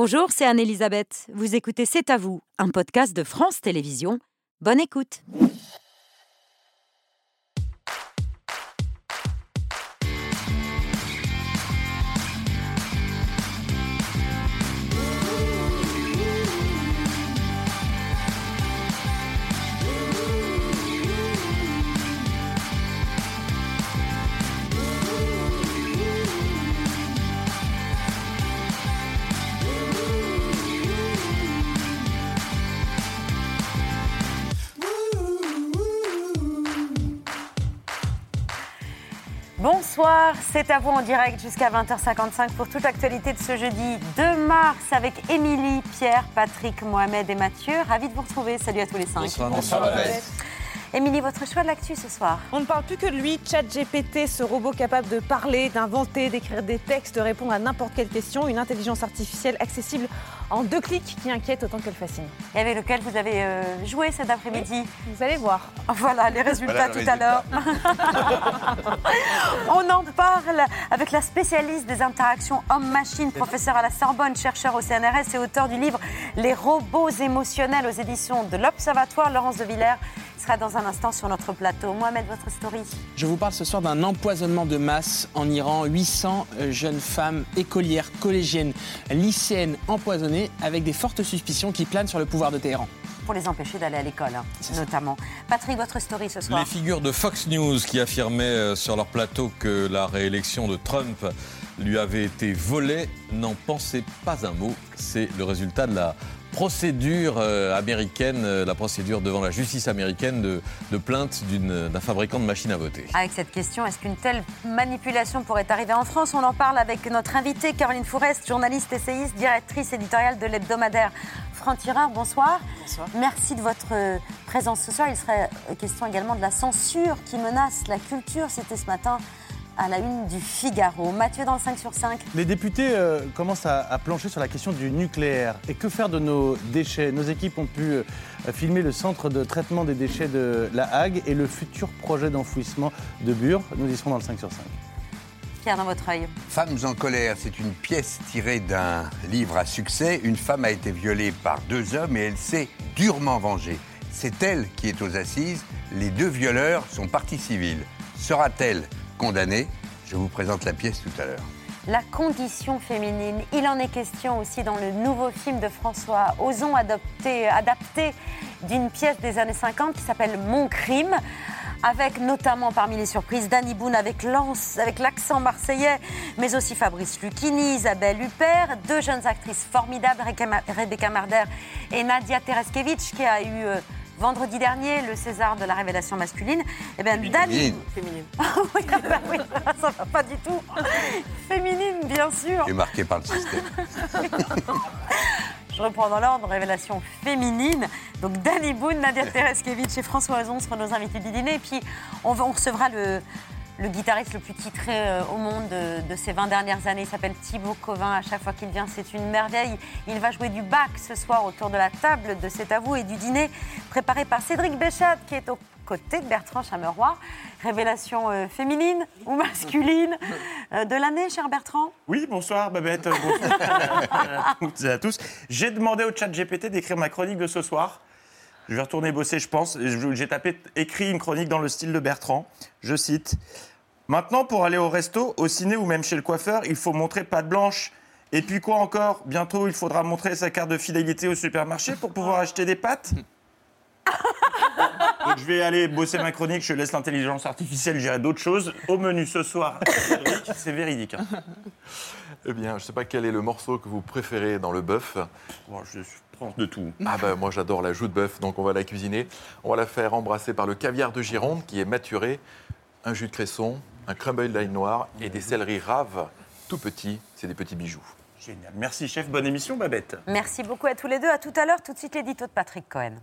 Bonjour, c'est Anne-Elisabeth. Vous écoutez C'est à vous, un podcast de France Télévisions. Bonne écoute. Bonsoir, c'est à vous en direct jusqu'à 20h55 pour toute l'actualité de ce jeudi 2 mars avec Émilie, Pierre, Patrick, Mohamed et Mathieu. Ravi de vous retrouver. Salut à tous les cinq. Bonsoir, bonsoir. Émilie, votre choix de l'actu ce soir. On ne parle plus que de lui, ChatGPT, ce robot capable de parler, d'inventer, d'écrire des textes, de répondre à n'importe quelle question, une intelligence artificielle accessible en deux clics qui inquiète autant qu'elle fascine. Et avec lequel vous avez euh, joué cet après-midi? Vous allez voir. Voilà les résultats Voilà tout à l'heure. On en parle avec la spécialiste des interactions homme-machine, professeur à la Sorbonne, chercheur au CNRS et auteur du livre Les robots émotionnels aux éditions de l'Observatoire, Laurence de Villers sera dans un instant sur notre plateau. Mohamed, votre story Je vous parle ce soir d'un empoisonnement de masse en Iran. 800 euh, jeunes femmes, écolières, collégiennes, lycéennes empoisonnées avec des fortes suspicions qui planent sur le pouvoir de Téhéran. pour les empêcher d'aller à l'école, hein, notamment. Patrick, votre story ce soir Les figures de Fox News qui affirmaient euh, sur leur plateau que la réélection de Trump lui avait été volée n'en pensaient pas un mot. C'est le résultat de la procédure euh, américaine, euh, la procédure devant la justice américaine de, de plainte d'un fabricant de machines à voter. Avec cette question, est-ce qu'une telle manipulation pourrait arriver en France? On en parle avec notre invitée, Caroline Fourest, journaliste, essayiste, directrice éditoriale de l'hebdomadaire Franc-Tireur. Bonsoir. Bonsoir. Merci de votre euh, présence ce soir. Il serait question également de la censure qui menace la culture. C'était ce matin à la une du Figaro. Mathieu dans le 5 sur 5. Les députés euh, commencent à, à plancher sur la question du nucléaire. Et que faire de nos déchets? Nos équipes ont pu euh, filmer le centre de traitement des déchets de la Hague et le futur projet d'enfouissement de Bure. Nous y serons dans le 5 sur 5. Pierre dans votre œil. Femmes en colère, c'est une pièce tirée d'un livre à succès. Une femme a été violée par deux hommes et elle s'est durement vengée. C'est elle qui est aux assises. Les deux violeurs sont partie civile. Sera-t-elle condamnée Je vous présente la pièce tout à l'heure. La condition féminine. Il en est question aussi dans le nouveau film de François Ozon, adapté d'une pièce des années 50 qui s'appelle Mon crime. Avec notamment parmi les surprises Danny Boone avec l'accent marseillais, mais aussi Fabrice Lucchini, Isabelle Huppert, deux jeunes actrices formidables, Rebecca- Rebecca Marder et Nadia Tereskevich, qui a eu euh, vendredi dernier le César de la révélation masculine. Eh bien, Danny Féminine. oui, ah bah oui, ça va pas du tout. Féminine, bien sûr. Et marquée par le système. Je reprends dans l'ordre, révélation féminine. Donc Danny Boone, Nadia Tereskevich et François Ozon seront nos invités du dîner. Et puis on, va- on recevra le, le guitariste le plus titré euh, au monde de, de ces 20 dernières années. Il s'appelle Thibaut Covin. À chaque fois qu'il vient, c'est une merveille. Il va jouer du bac ce soir autour de la table de C'est à vous et du dîner préparé par Cédric Béchat qui est aux côtés de Bertrand Chameroy. Révélation euh, féminine ou masculine euh, de l'année, cher Bertrand? Oui, bonsoir Babette, bonsoir à toutes et à tous. J'ai demandé au chat GPT d'écrire ma chronique de ce soir. Je vais retourner bosser, je pense. J'ai tapé écrit une chronique dans le style de Bertrand. Je cite Maintenant, pour aller au resto, au ciné ou même chez le coiffeur, il faut montrer patte blanche. Et puis quoi encore? Bientôt, il faudra montrer sa carte de fidélité au supermarché pour pouvoir acheter des pâtes? Donc je vais aller bosser ma chronique, je laisse l'intelligence artificielle gérer d'autres choses. Au menu ce soir, c'est véridique. hein. Eh bien, je ne sais pas quel est le morceau que vous préférez dans le bœuf. Bon, je de tout. Ah ben moi j'adore la joue de bœuf, donc on va la cuisiner. On va la faire embrasser par le caviar de Gironde qui est maturé, un jus de cresson, un crumble d'ail noir et des céleris raves tout petits. C'est des petits bijoux. Génial. Merci chef, bonne émission Babette. Merci beaucoup à tous les deux. À tout à l'heure. Tout de suite, l'édito de Patrick Cohen.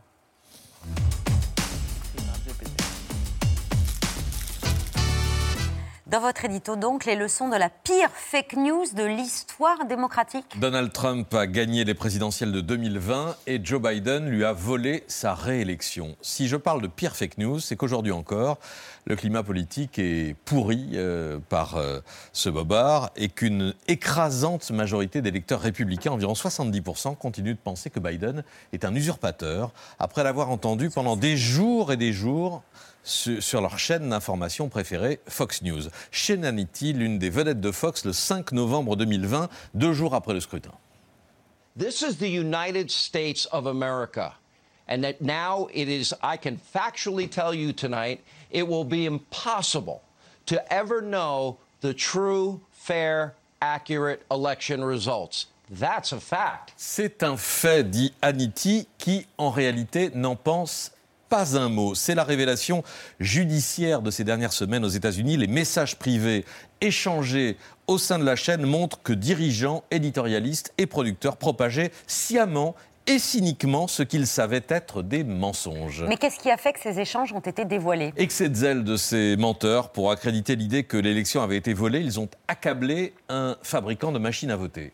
Dans votre édito, donc, les leçons de la pire fake news de l'histoire démocratique. Donald Trump a gagné les présidentielles de 2020 et Joe Biden lui a volé sa réélection. Si je parle de pire fake news, c'est qu'aujourd'hui encore, le climat politique est pourri euh, par euh, ce bobard et qu'une écrasante majorité d'électeurs républicains, environ 70%, continuent de penser que Biden est un usurpateur, après l'avoir entendu pendant des jours et des jours su- sur leur chaîne d'information préférée, Fox News. Hannity, l'une des vedettes de Fox, le 5 novembre 2020, deux jours après le scrutin. This is the United States of America. And that now it is, I can factually tell you tonight, it will be impossible to ever know the true, fair, accurate election results. That's a fact. C'est un fait, dit Hannity, qui en réalité n'en pense pas un mot. C'est la révélation judiciaire de ces dernières semaines aux États-Unis. Les messages privés échangés au sein de la chaîne montrent que dirigeants, éditorialistes et producteurs propageaient sciemment et cyniquement ce qu'ils savaient être des mensonges. Mais qu'est-ce qui a fait que ces échanges ont été dévoilés? Excès de zèle de ces menteurs pour accréditer l'idée que l'élection avait été volée, ils ont accablé un fabricant de machines à voter.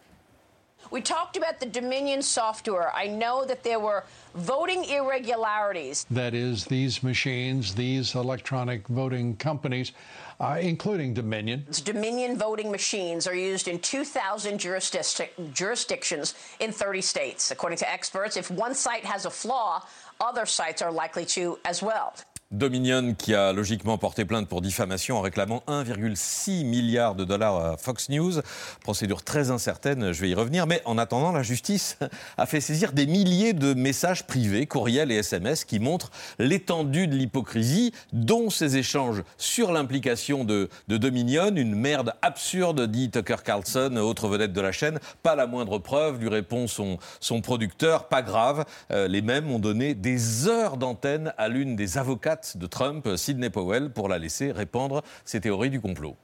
We talked about the Dominion software. I know that there were voting irregularities. That is, these machines, these electronic voting companies, uh, including Dominion, Dominion voting machines are used in 2,000 jurisdic- jurisdictions in 30 states. According to experts, if one site has a flaw, other sites are likely to as well. Dominion qui a logiquement porté plainte pour diffamation en réclamant 1,6 milliard de dollars à Fox News. Procédure très incertaine, je vais y revenir. Mais en attendant, la justice a fait saisir des milliers de messages privés, courriels et SMS qui montrent l'étendue de l'hypocrisie, dont ces échanges sur l'implication de, Dominion. Une merde absurde, dit Tucker Carlson, autre vedette de la chaîne. Pas la moindre preuve, lui répond son, son producteur. Pas grave. Euh, les mêmes ont donné des heures d'antenne à l'une des avocates de Trump, Sidney Powell, pour la laisser répandre ses théories du complot.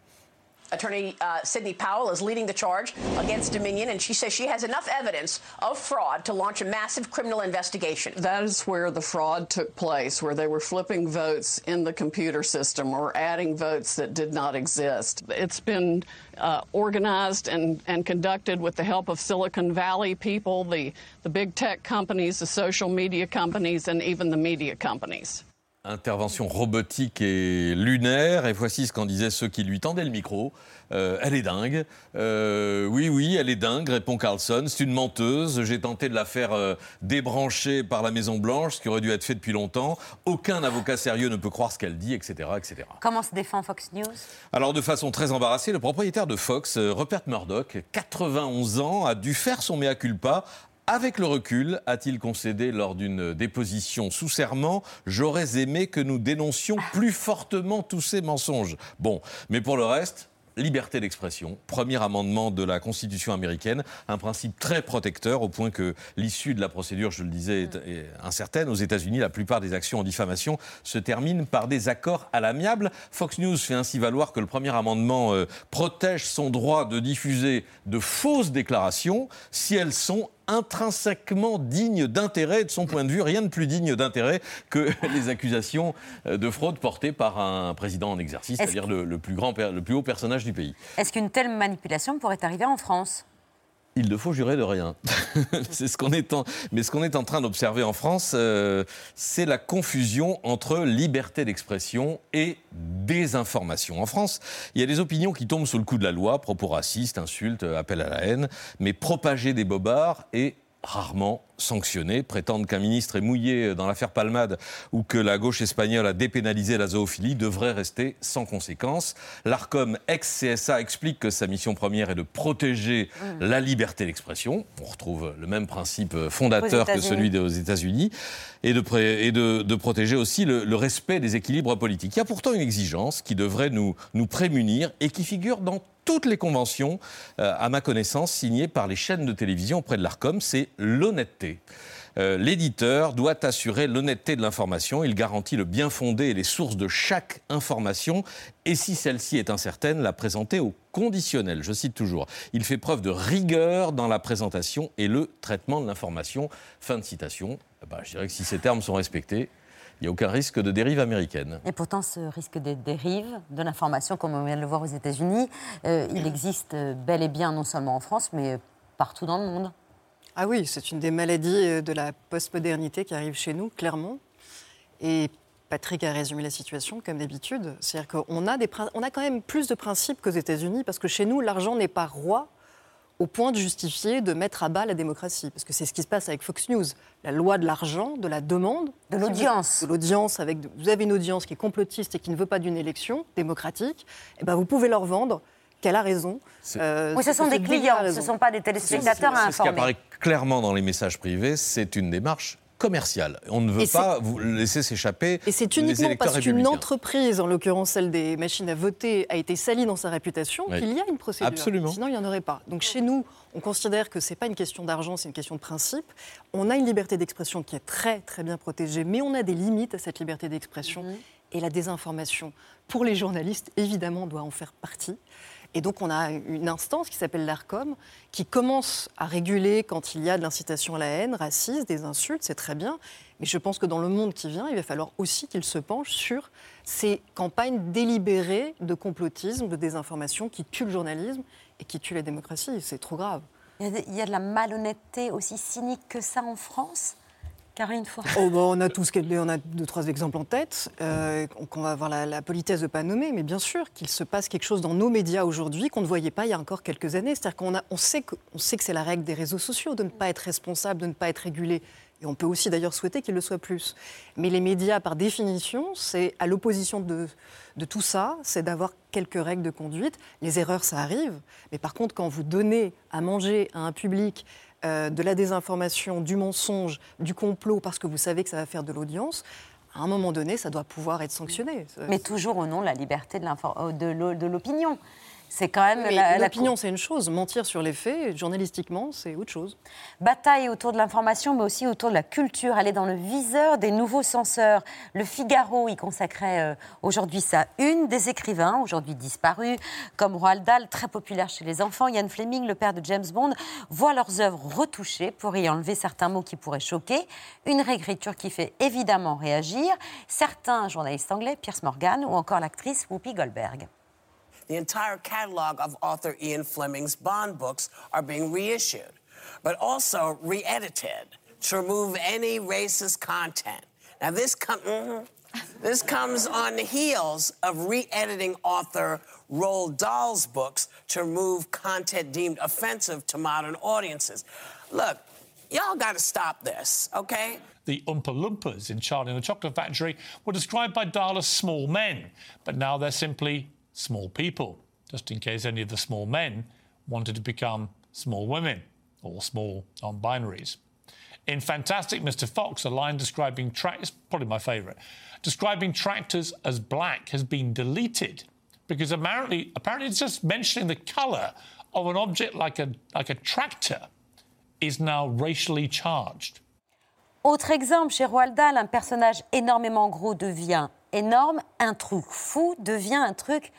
Attorney uh, Sidney Powell is leading the charge against Dominion, and she says she has enough evidence of fraud to launch a massive criminal investigation. That is where the fraud took place, where they were flipping votes in the computer system or adding votes that did not exist. It's been uh, organized and, and conducted with the help of Silicon Valley people, the, the big tech companies, the social media companies, and even the media companies. Intervention robotique et lunaire. Et voici ce qu'en disaient ceux qui lui tendaient le micro. Euh, elle est dingue. Euh, oui, oui, elle est dingue, répond Carlson. C'est une menteuse. J'ai tenté de la faire euh, débrancher par la Maison-Blanche, ce qui aurait dû être fait depuis longtemps. Aucun avocat sérieux ne peut croire ce qu'elle dit, etc., etc. Comment se défend Fox News? Alors, de façon très embarrassée, le propriétaire de Fox, Rupert Murdoch, 91 ans, a dû faire son mea culpa. Avec le recul, a-t-il concédé lors d'une déposition sous serment, j'aurais aimé que nous dénoncions plus fortement tous ces mensonges. Bon, mais pour le reste, liberté d'expression, premier amendement de la Constitution américaine, un principe très protecteur au point que l'issue de la procédure, je le disais, est, incertaine. Aux États-Unis, la plupart des actions en diffamation se terminent par des accords à l'amiable. Fox News fait ainsi valoir que le premier amendement euh, protège son droit de diffuser de fausses déclarations si elles sont intrinsèquement dignes d'intérêt. De son point de vue, rien de plus digne d'intérêt que les accusations euh, de fraude portées par un président en exercice, c'est-à-dire le, le plus grand, le plus haut personnage du pays. Est-ce qu'une telle manipulation pourrait arriver en France? Il ne faut jurer de rien. c'est ce qu'on est en... Mais ce qu'on est en train d'observer en France, euh, c'est la confusion entre liberté d'expression et désinformation. En France, il y a des opinions qui tombent sous le coup de la loi, propos racistes, insultes, appels à la haine, mais propager des bobards est rarement sanctionné. Prétendre qu'un ministre est mouillé dans l'affaire Palmade ou que la gauche espagnole a dépénalisé la zoophilie devrait rester sans conséquence. L'ARCOM ex-CSA explique que sa mission première est de protéger la liberté d'expression. On retrouve le même principe fondateur que celui aux États-Unis et, de, pré- et de, de protéger aussi le, le respect des équilibres politiques. Il y a pourtant une exigence qui devrait nous, nous prémunir et qui figure dans toutes les conventions, euh, à ma connaissance, signées par les chaînes de télévision auprès de l'ARCOM, c'est l'honnêteté. Euh, L'éditeur doit assurer l'honnêteté de l'information, il garantit le bien fondé et les sources de chaque information, et si celle-ci est incertaine, la présenter au conditionnel. Je cite toujours, il fait preuve de rigueur dans la présentation et le traitement de l'information. Fin de citation. Bah, je dirais que si ces termes sont respectés, il n'y a aucun risque de dérive américaine. Et pourtant, ce risque de dérive de l'information, comme on vient de le voir aux États-Unis, euh, il existe bel et bien non seulement en France, mais partout dans le monde. Ah oui, c'est une des maladies euh, de la postmodernité qui arrive chez nous, clairement. Et Patrick a résumé la situation comme d'habitude. C'est-à-dire qu'on a, des, on a quand même plus de principes qu'aux États-Unis, parce que chez nous, l'argent n'est pas roi au point de justifier de mettre à bas la démocratie. Parce que c'est ce qui se passe avec Fox News. La loi de l'argent, de la demande. De l'audience. De l'audience. Avec, vous avez une audience qui est complotiste et qui ne veut pas d'une élection démocratique. Et ben vous pouvez leur vendre qu'elle a raison. Euh, oui, ce sont des clients, ce ne sont pas des téléspectateurs à informer. Ce qui apparaît clairement dans les messages privés, c'est une démarche commercial. On ne veut pas vous laisser s'échapper. Et c'est uniquement parce qu'une entreprise, en l'occurrence celle des machines à voter, a été salie dans sa réputation qu'il y a une procédure. Absolument. Sinon, il n'y en aurait pas. Donc chez nous, on considère que ce n'est pas une question d'argent, c'est une question de principe. On a une liberté d'expression qui est très, très bien protégée, mais on a des limites à cette liberté d'expression. Mhm. Et la désinformation, pour les journalistes, évidemment, doit en faire partie. Et donc on a une instance qui s'appelle l'ARCOM qui commence à réguler quand il y a de l'incitation à la haine, raciste, des insultes, c'est très bien. Mais je pense que dans le monde qui vient, il va falloir aussi qu'il se penche sur ces campagnes délibérées de complotisme, de désinformation qui tuent le journalisme et qui tuent la démocratie. C'est trop grave. Il y a de la malhonnêteté aussi cynique que ça en France? Oh, bah, On a tous on a deux, trois exemples en tête euh, qu'on va avoir la, politesse de pas nommer, mais bien sûr qu'il se passe quelque chose dans nos médias aujourd'hui qu'on ne voyait pas il y a encore quelques années. C'est-à-dire qu'on on sait que, que c'est la règle des réseaux sociaux de ne pas être responsable, de ne pas être régulé. Et on peut aussi d'ailleurs souhaiter qu'il le soit plus. Mais les médias, par définition, c'est à l'opposition de tout ça, c'est d'avoir quelques règles de conduite. Les erreurs, ça arrive. Mais par contre, quand vous donnez à manger à un public euh, de la désinformation, du mensonge, du complot, parce que vous savez que ça va faire de l'audience, à un moment donné, ça doit pouvoir être sanctionné. Mais toujours au nom de la liberté de l'opinion. C'est quand même l'opinion, c'est une chose. Mentir sur les faits, journalistiquement, c'est autre chose. Bataille autour de l'information, mais aussi autour de la culture. Elle est dans le viseur des nouveaux censeurs. Le Figaro y consacrait euh, aujourd'hui sa une. Des écrivains, aujourd'hui disparus, comme Roald Dahl, très populaire chez les enfants. Ian Fleming, le père de James Bond, voit leurs œuvres retouchées pour y enlever certains mots qui pourraient choquer. Une réécriture qui fait évidemment réagir certains journalistes anglais, Pierce Morgan ou encore l'actrice Whoopi Goldberg. The entire catalog of author Ian Fleming's Bond books are being reissued, but also re edited to remove any racist content. Now, this, com- mm-hmm. this comes on the heels of re editing author Roald Dahl's books to remove content deemed offensive to modern audiences. Look, y'all got to stop this, okay? The Oompa Loompas in Charlie and the Chocolate Factory were described by Dahl as small men, but now they're simply small people, just in case any of the small men wanted to become small women or small non binaries. In Fantastic Mr. Fox, a line describing tractors, probably my favourite, describing tractors as black has been deleted because apparently, apparently it's just mentioning the colour of an object like a, like a tractor is now racially charged. Autre exemple, chez Roald Dahl, un personnage énormément gros devient énorme, un truc fou devient un truc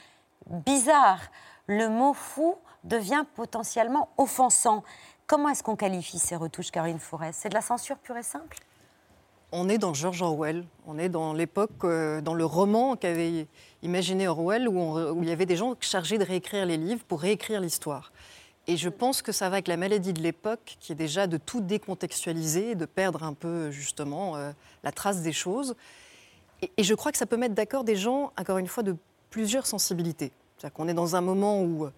bizarre. Le mot fou devient potentiellement offensant. Comment est-ce qu'on qualifie ces retouches, Caroline Forest? C'est de la censure pure et simple? On est dans George Orwell. On est dans l'époque, euh, dans le roman qu'avait imaginé Orwell, où, il y avait des gens chargés de réécrire les livres pour réécrire l'histoire. Et je pense que ça va avec la maladie de l'époque, qui est déjà de tout décontextualiser, de perdre un peu justement euh, la trace des choses. Et, je crois que ça peut mettre d'accord des gens, encore une fois, de plusieurs sensibilités. C'est-à-dire qu'on est dans un moment où, euh,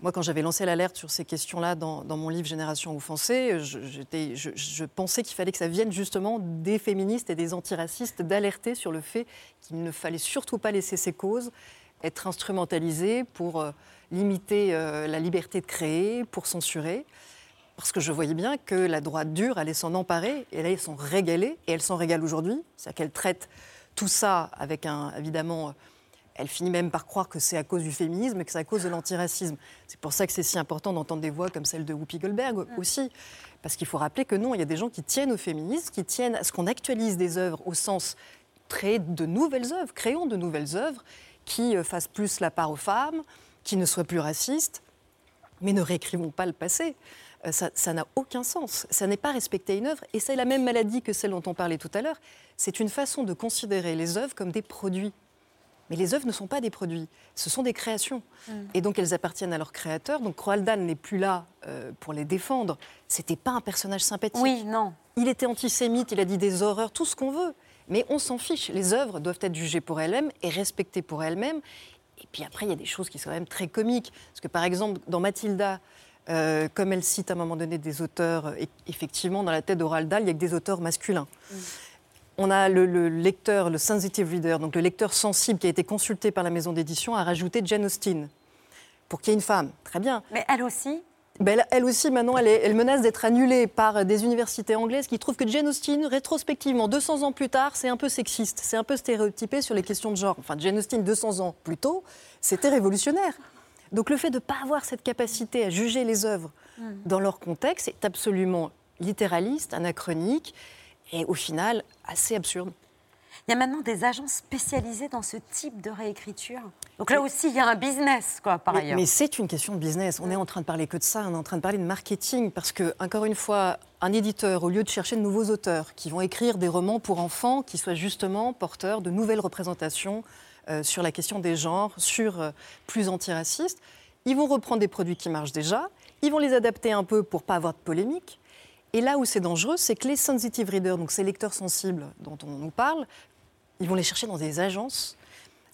moi, quand j'avais lancé l'alerte sur ces questions-là dans, mon livre Génération offensée, je, je, pensais qu'il fallait que ça vienne justement des féministes et des antiracistes d'alerter sur le fait qu'il ne fallait surtout pas laisser ces causes être instrumentalisées pour euh, limiter euh, la liberté de créer, pour censurer. Parce que je voyais bien que la droite dure allait s'en emparer, et là, elles s'en régalée, et elle s'en régale aujourd'hui. C'est-à-dire qu'elle traite tout ça avec un, évidemment, elle finit même par croire que c'est à cause du féminisme et que c'est à cause de l'antiracisme. C'est pour ça que c'est si important d'entendre des voix comme celle de Whoopi Goldberg aussi. Parce qu'il faut rappeler que non, il y a des gens qui tiennent au féminisme, qui tiennent à ce qu'on actualise des œuvres au sens créer de nouvelles œuvres, créons de nouvelles œuvres qui euh, fassent plus la part aux femmes, qui ne soient plus racistes. Mais ne réécrivons pas le passé. Euh, ça n'a aucun sens. Ça n'est pas respecter une œuvre. Et c'est la même maladie que celle dont on parlait tout à l'heure. C'est une façon de considérer les œuvres comme des produits. Mais les œuvres ne sont pas des produits, ce sont des créations. Mm. Et donc elles appartiennent à leurs créateurs. Donc Roald Dahl n'est plus là euh, pour les défendre. C'était pas un personnage sympathique. Oui, non. Il était antisémite, il a dit des horreurs, tout ce qu'on veut. Mais on s'en fiche. Les œuvres doivent être jugées pour elles-mêmes et respectées pour elles-mêmes. Et puis après, il y a des choses qui sont quand même très comiques. Parce que par exemple, dans Mathilda, euh, comme elle cite à un moment donné des auteurs, et effectivement, dans la tête de Roald Dahl, il y a que des auteurs masculins. On a le, le lecteur, le sensitive reader, donc le lecteur sensible qui a été consulté par la maison d'édition, a rajouté Jane Austen pour qu'il y ait une femme. Très bien. Mais elle aussi Ben, elle, elle aussi, maintenant, elle, est- elle menace d'être annulée par des universités anglaises qui trouvent que Jane Austen, rétrospectivement, 200 ans plus tard, c'est un peu sexiste, c'est un peu stéréotypé sur les questions de genre. Enfin, Jane Austen, 200 ans plus tôt, c'était révolutionnaire. Donc le fait de ne pas avoir cette capacité à juger les œuvres dans leur contexte est absolument littéraliste, anachronique et au final assez absurde. Il y a maintenant des agences spécialisées dans ce type de réécriture. Donc là aussi, il y a un business, quoi, par mais, ailleurs. mais c'est une question de business. On est en train de parler que de ça. On est en train de parler de marketing parce que, encore une fois, un éditeur, au lieu de chercher de nouveaux auteurs qui vont écrire des romans pour enfants qui soient justement porteurs de nouvelles représentations sur la question des genres, sur euh, plus antiracistes, ils vont reprendre des produits qui marchent déjà. Ils vont les adapter un peu pour pas avoir de polémique. Et là où c'est dangereux, c'est que les sensitive readers, donc ces lecteurs sensibles dont on nous parle, ils vont les chercher dans des agences.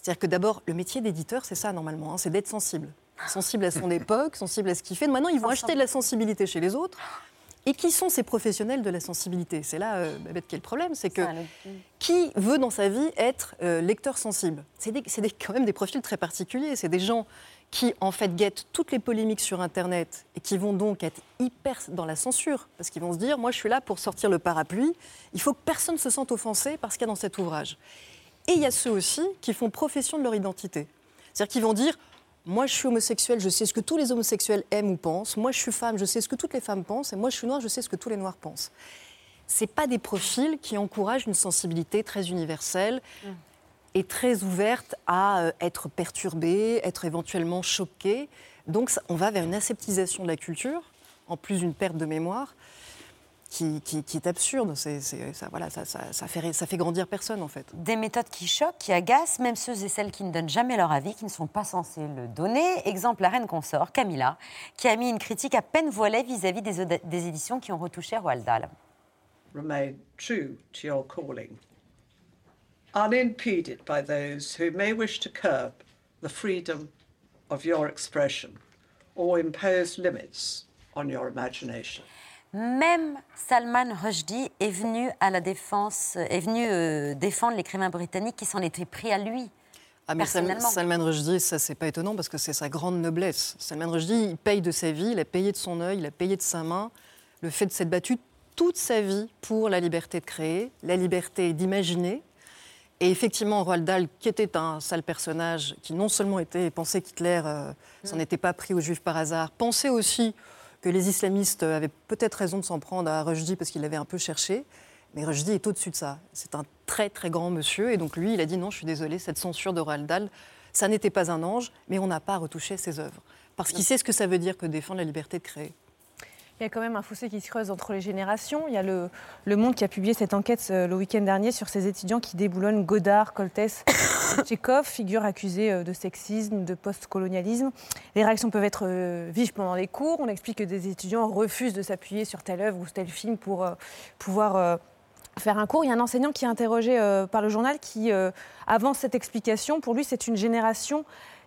C'est-à-dire que d'abord, le métier d'éditeur, c'est ça normalement, hein, c'est d'être sensible. Sensible à son époque, sensible à ce qu'il fait. Maintenant, ils vont acheter de la sensibilité chez les autres. Et qui sont ces professionnels de la sensibilité? C'est là, euh, Babette, qui est le problème. C'est que qui veut dans sa vie être euh, lecteur sensible? C'est des- c'est des- quand même des profils très particuliers. C'est des gens qui, en fait, guettent toutes les polémiques sur Internet et qui vont donc être hyper dans la censure. Parce qu'ils vont se dire, moi, je suis là pour sortir le parapluie. Il faut que personne se sente offensé par ce qu'il y a dans cet ouvrage. Et il y a ceux aussi qui font profession de leur identité. C'est-à-dire qu'ils vont dire Moi, je suis homosexuel, je sais ce que tous les homosexuels aiment ou pensent. Moi, je suis femme, je sais ce que toutes les femmes pensent. Et moi, je suis noire, je sais ce que tous les noirs pensent. Ce pas des profils qui encouragent une sensibilité très universelle et très ouverte à euh, être perturbée, être éventuellement choquée. Donc, on va vers une aseptisation de la culture, en plus d'une perte de mémoire, qui, qui- qui est absurde. C'est, c'est- ça, voilà, ça, ça- ça fait, ça fait grandir personne, en fait. Des méthodes qui choquent, qui agacent, même ceux et celles qui ne donnent jamais leur avis, qui ne sont pas censés le donner. Exemple, la reine consort, Camilla, qui a mis une critique à peine voilée vis-à-vis des, des éditions qui ont retouché Roald Dahl. remain true to your calling, unimpeded by those who may wish to curb the freedom of your expression or impose limits on your imagination. Même Salman Rushdie est venu à la défense, est venu euh, défendre l'écrivain britannique qui s'en était pris à lui. Ah, mais Salman, Rushdie, ça, c'est pas étonnant parce que c'est sa grande noblesse. Salman Rushdie, il paye de sa vie, il a payé de son œil, il a payé de sa main le fait de s'être battu toute sa vie pour la liberté de créer, la liberté d'imaginer. Et effectivement, Roald Dahl, qui était un sale personnage, qui non seulement était pensait qu'Hitler euh, s'en était pas pris aux Juifs par hasard, pensait aussi que les islamistes avaient peut-être raison de s'en prendre à Rushdie parce qu'il l'avait un peu cherché. Mais Rushdie est au-dessus de ça. C'est un très très grand monsieur. Et donc lui, il a dit non, je suis désolé, cette censure de Roald Dahl, ça n'était pas un ange, mais on n'a pas retouché ses œuvres. Parce qu'il sait ce que ça veut dire que défendre la liberté de créer. Il y a quand même un fossé qui se creuse entre les générations. Il y a le, le Monde qui a publié cette enquête euh, le week-end dernier sur ces étudiants qui déboulonnent Godard, Coltès, Tchekhov, figures accusées euh, de sexisme, de post-colonialisme. Les réactions peuvent être euh, vives pendant les cours. On explique que des étudiants refusent de s'appuyer sur telle œuvre ou tel film pour pouvoir faire un cours. Il y a un enseignant qui est interrogé euh, par le journal qui euh, avance cette explication. Pour lui, c'est une génération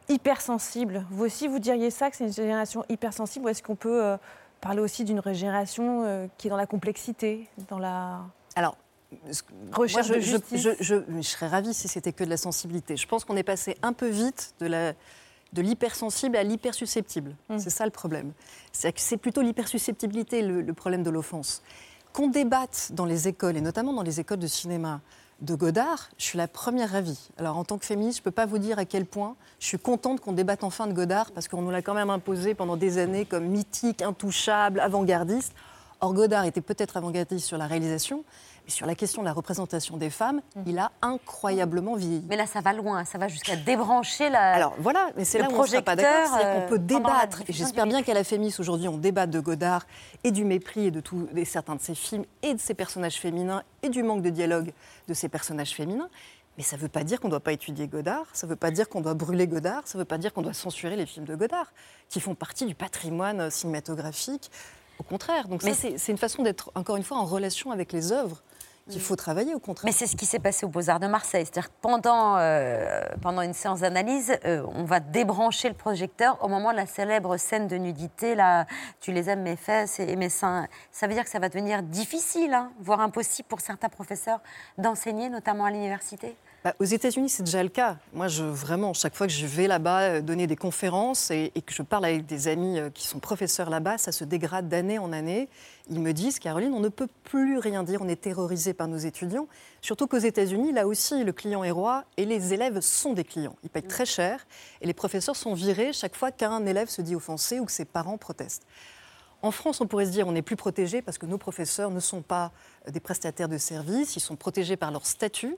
hypersensible. Vous aussi, vous diriez ça, que c'est une génération hypersensible ou est-ce qu'on peut euh, parler aussi d'une génération euh, qui est dans la complexité, dans la... Alors, Recherche Moi, de je, je- justice. je- je- je serais ravie si c'était que de la sensibilité. Je pense qu'on est passé un peu vite de la de l'hypersensible à l'hypersusceptible. Mm. C'est ça le problème. C'est plutôt l'hypersusceptibilité le, le problème de l'offense. Qu'on débatte dans les écoles, et notamment dans les écoles de cinéma, de Godard, je suis la première ravie. Alors en tant que féministe, je ne peux pas vous dire à quel point je suis contente qu'on débatte enfin de Godard, parce qu'on nous l'a quand même imposé pendant des années comme mythique, intouchable, avant-gardiste. Or, Godard était peut-être avant-gardiste sur la réalisation, mais sur la question de la représentation des femmes, il a incroyablement vieilli. Mais là, ça va loin, ça va jusqu'à débrancher la. Alors voilà, mais c'est le là où on ne sera pas d'accord, qu'on peut euh, débattre. Et j'espère bien qu'à la Fémis, aujourd'hui, on débatte de Godard et du mépris et de, tout, de certains de ses films et de ses personnages féminins et du manque de dialogue de ces personnages féminins. Mais ça ne veut pas dire qu'on ne doit pas étudier Godard, ça ne veut pas dire qu'on doit brûler Godard, ça ne veut pas dire qu'on doit censurer les films de Godard, qui font partie du patrimoine euh, cinématographique. Au contraire. Donc Mais- c'est une façon d'être, encore une fois, en relation avec les œuvres qu'il faut travailler, au contraire. Mais c'est ce qui s'est passé aux Beaux-Arts de Marseille. C'est-à-dire que pendant, euh, pendant une séance d'analyse, euh, on va débrancher le projecteur au moment de la célèbre scène de nudité, là, tu les aimes mes fesses et mes seins. Ça veut dire que ça va devenir difficile, hein, voire impossible pour certains professeurs d'enseigner, notamment à l'université? Bah, aux États-Unis, c'est déjà le cas. Moi, je, vraiment, chaque fois que je vais là-bas euh, donner des conférences et, et que je parle avec des amis euh, qui sont professeurs là-bas, ça se dégrade d'année en année. Ils me disent, Caroline, on ne peut plus rien dire, on est terrorisé par nos étudiants. Surtout qu'aux États-Unis, là aussi, le client est roi et les élèves sont des clients. Ils payent très cher et les professeurs sont virés chaque fois qu'un élève se dit offensé ou que ses parents protestent. En France, on pourrait se dire on est plus protégé parce que nos professeurs ne sont pas euh, des prestataires de services, ils sont protégés par leur statut.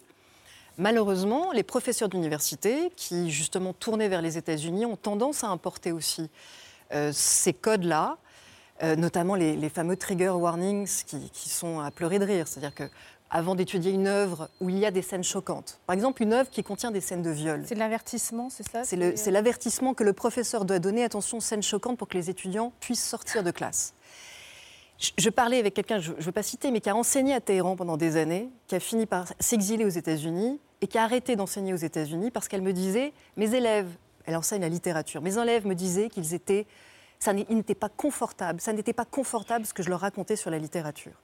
Malheureusement, les professeurs d'université qui justement tournaient vers les États-Unis ont tendance à importer aussi euh, ces codes-là, euh, notamment les, les fameux trigger warnings qui, qui sont à pleurer de rire. C'est-à-dire que avant d'étudier une œuvre où il y a des scènes choquantes, par exemple une œuvre qui contient des scènes de viol, C'est de l'avertissement, c'est ça c'est l'avertissement que le professeur doit donner. Attention, scène choquante pour que les étudiants puissent sortir de classe. Je, je parlais avec quelqu'un, je ne veux pas citer, mais qui a enseigné à Téhéran pendant des années, qui a fini par s'exiler aux États-Unis et qui a arrêté d'enseigner aux États-Unis parce qu'elle me disait mes élèves, elle enseigne la littérature, mes élèves me disaient qu'ils étaient, ça n'étaient pas confortables, ça n'était pas confortable ce que je leur racontais sur la littérature.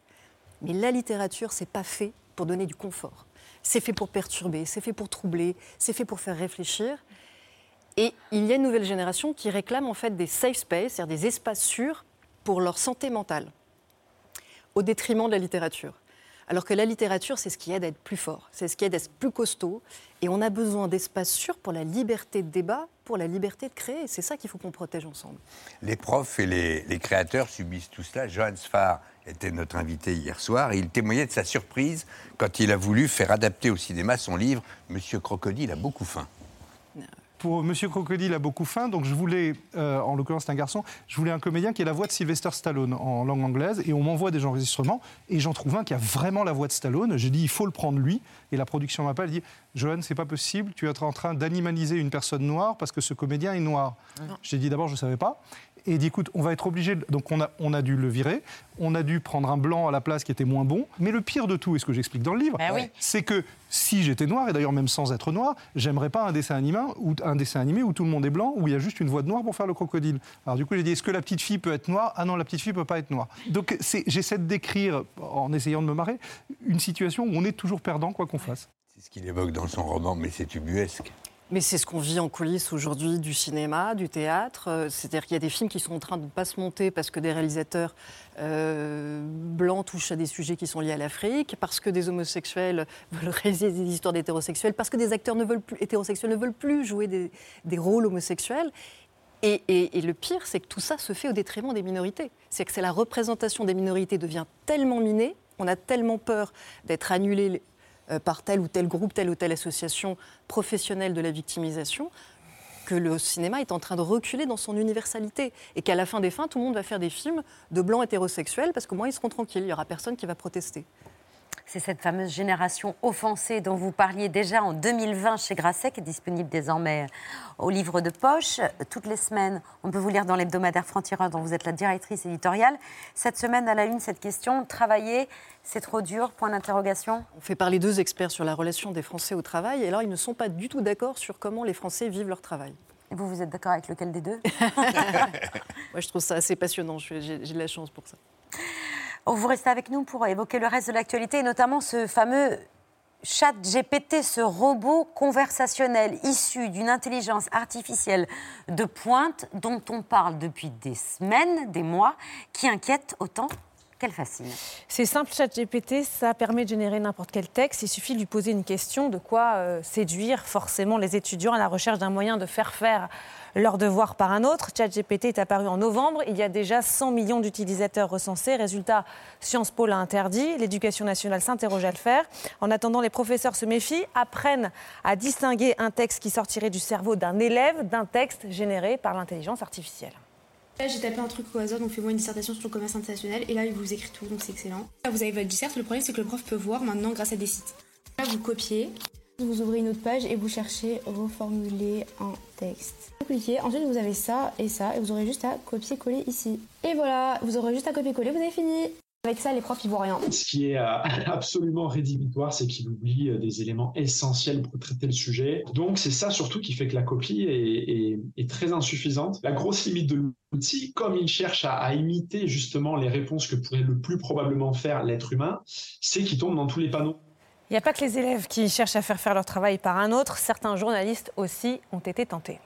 Mais la littérature, c'est pas fait pour donner du confort. C'est fait pour perturber, c'est fait pour troubler, c'est fait pour faire réfléchir. Et il y a une nouvelle génération qui réclame en fait des safe spaces, c'est-à-dire des espaces sûrs pour leur santé mentale, au détriment de la littérature. Alors que la littérature, c'est ce qui aide à être plus fort, c'est ce qui aide à être plus costaud. Et on a besoin d'espaces sûrs pour la liberté de débat, pour la liberté de créer. C'est ça qu'il faut qu'on protège ensemble. Les profs et les, les créateurs subissent tout cela. Johan Sfar était notre invité hier soir et il témoignait de sa surprise quand il a voulu faire adapter au cinéma son livre Monsieur Crocodile a beaucoup faim. Pour Monsieur Crocodile a beaucoup faim, donc je voulais, euh, en l'occurrence c'est un garçon, je voulais un comédien qui ait la voix de Sylvester Stallone en langue anglaise, et on m'envoie des enregistrements, et j'en trouve un qui a vraiment la voix de Stallone. J'ai dit il faut le prendre lui, et la production m'appelle, elle dit Johan c'est pas possible, tu es en train d'animaliser une personne noire parce que ce comédien est noir. J'ai dit d'abord je savais pas. Et il dit écoute, on va être obligé. Donc on a, on a dû le virer, on a dû prendre un blanc à la place qui était moins bon. Mais le pire de tout, et ce que j'explique dans le livre, Ben oui. c'est que si j'étais noir, et d'ailleurs même sans être noir, j'aimerais pas un dessin, animé où, un dessin animé où tout le monde est blanc, où il y a juste une voix de noir pour faire le crocodile. Alors du coup, j'ai dit, est-ce que la petite fille peut être noire? Ah non, la petite fille peut pas être noire. Donc j'essaie de décrire, en essayant de me marrer, une situation où on est toujours perdant, quoi qu'on fasse. C'est ce qu'il évoque dans son roman, mais c'est ubuesque. Mais c'est ce qu'on vit en coulisses aujourd'hui du cinéma, du théâtre. Euh, C'est-à-dire qu'il y a des films qui sont en train de ne pas se monter parce que des réalisateurs euh, blancs touchent à des sujets qui sont liés à l'Afrique, parce que des homosexuels veulent réaliser des histoires d'hétérosexuels, parce que des acteurs ne veulent plus, hétérosexuels ne veulent plus jouer des, des rôles homosexuels. Et, et- le pire, c'est que tout ça se fait au détriment des minorités. C'est que la représentation des minorités devient tellement minée, on a tellement peur d'être annulé par tel ou tel groupe, telle ou telle association professionnelle de la victimisation, que le cinéma est en train de reculer dans son universalité. Et qu'à la fin des fins, tout le monde va faire des films de blancs hétérosexuels, parce qu'au moins ils seront tranquilles, il n'y aura personne qui va protester. C'est cette fameuse génération offensée dont vous parliez déjà en 2020 chez Grasset, qui est disponible désormais au livre de poche. Toutes les semaines, on peut vous lire dans l'hebdomadaire Franc-Tireur, dont vous êtes la directrice éditoriale. Cette semaine, à la une, cette question travailler, c'est trop dur? Point d'interrogation. On fait parler deux experts sur la relation des Français au travail, et alors ils ne sont pas du tout d'accord sur comment les Français vivent leur travail. Et vous, vous êtes d'accord avec lequel des deux? Moi, je trouve ça assez passionnant, j'ai de la chance pour ça. Vous restez avec nous pour évoquer le reste de l'actualité, et notamment ce fameux chat GPT, ce robot conversationnel issu d'une intelligence artificielle de pointe dont on parle depuis des semaines, des mois, qui inquiète autant qu'elle fascine. C'est simple, ChatGPT, ça permet de générer n'importe quel texte. Il suffit de lui poser une question de quoi euh, séduire forcément les étudiants à la recherche d'un moyen de faire faire leur devoir par un autre. ChatGPT est apparu en novembre. Il y a déjà 100 millions d'utilisateurs recensés. Résultat, Sciences Po l'a interdit. L'éducation nationale s'interroge à le faire. En attendant, les professeurs se méfient, apprennent à distinguer un texte qui sortirait du cerveau d'un élève d'un texte généré par l'intelligence artificielle. Là, j'ai tapé un truc au hasard, donc fais-moi une dissertation sur le commerce international, et là, il vous écrit tout, donc c'est excellent. Là, vous avez votre dissert, le problème, c'est que le prof peut voir maintenant grâce à des sites. Là, vous copiez, vous ouvrez une autre page et vous cherchez reformuler en texte. Vous cliquez, ensuite vous avez ça et ça, et vous aurez juste à copier-coller ici. Et voilà, vous aurez juste à copier-coller, vous avez fini. Avec ça, les profs, ils voient rien. Ce qui est euh, absolument rédhibitoire, c'est qu'il oublie euh, des éléments essentiels pour traiter le sujet. Donc, c'est ça surtout qui fait que la copie est, très insuffisante. La grosse limite de l'outil, comme il cherche à imiter justement les réponses que pourrait le plus probablement faire l'être humain, c'est qu'il tombe dans tous les panneaux. Il n'y a pas que les élèves qui cherchent à faire faire leur travail par un autre. Certains journalistes aussi ont été tentés.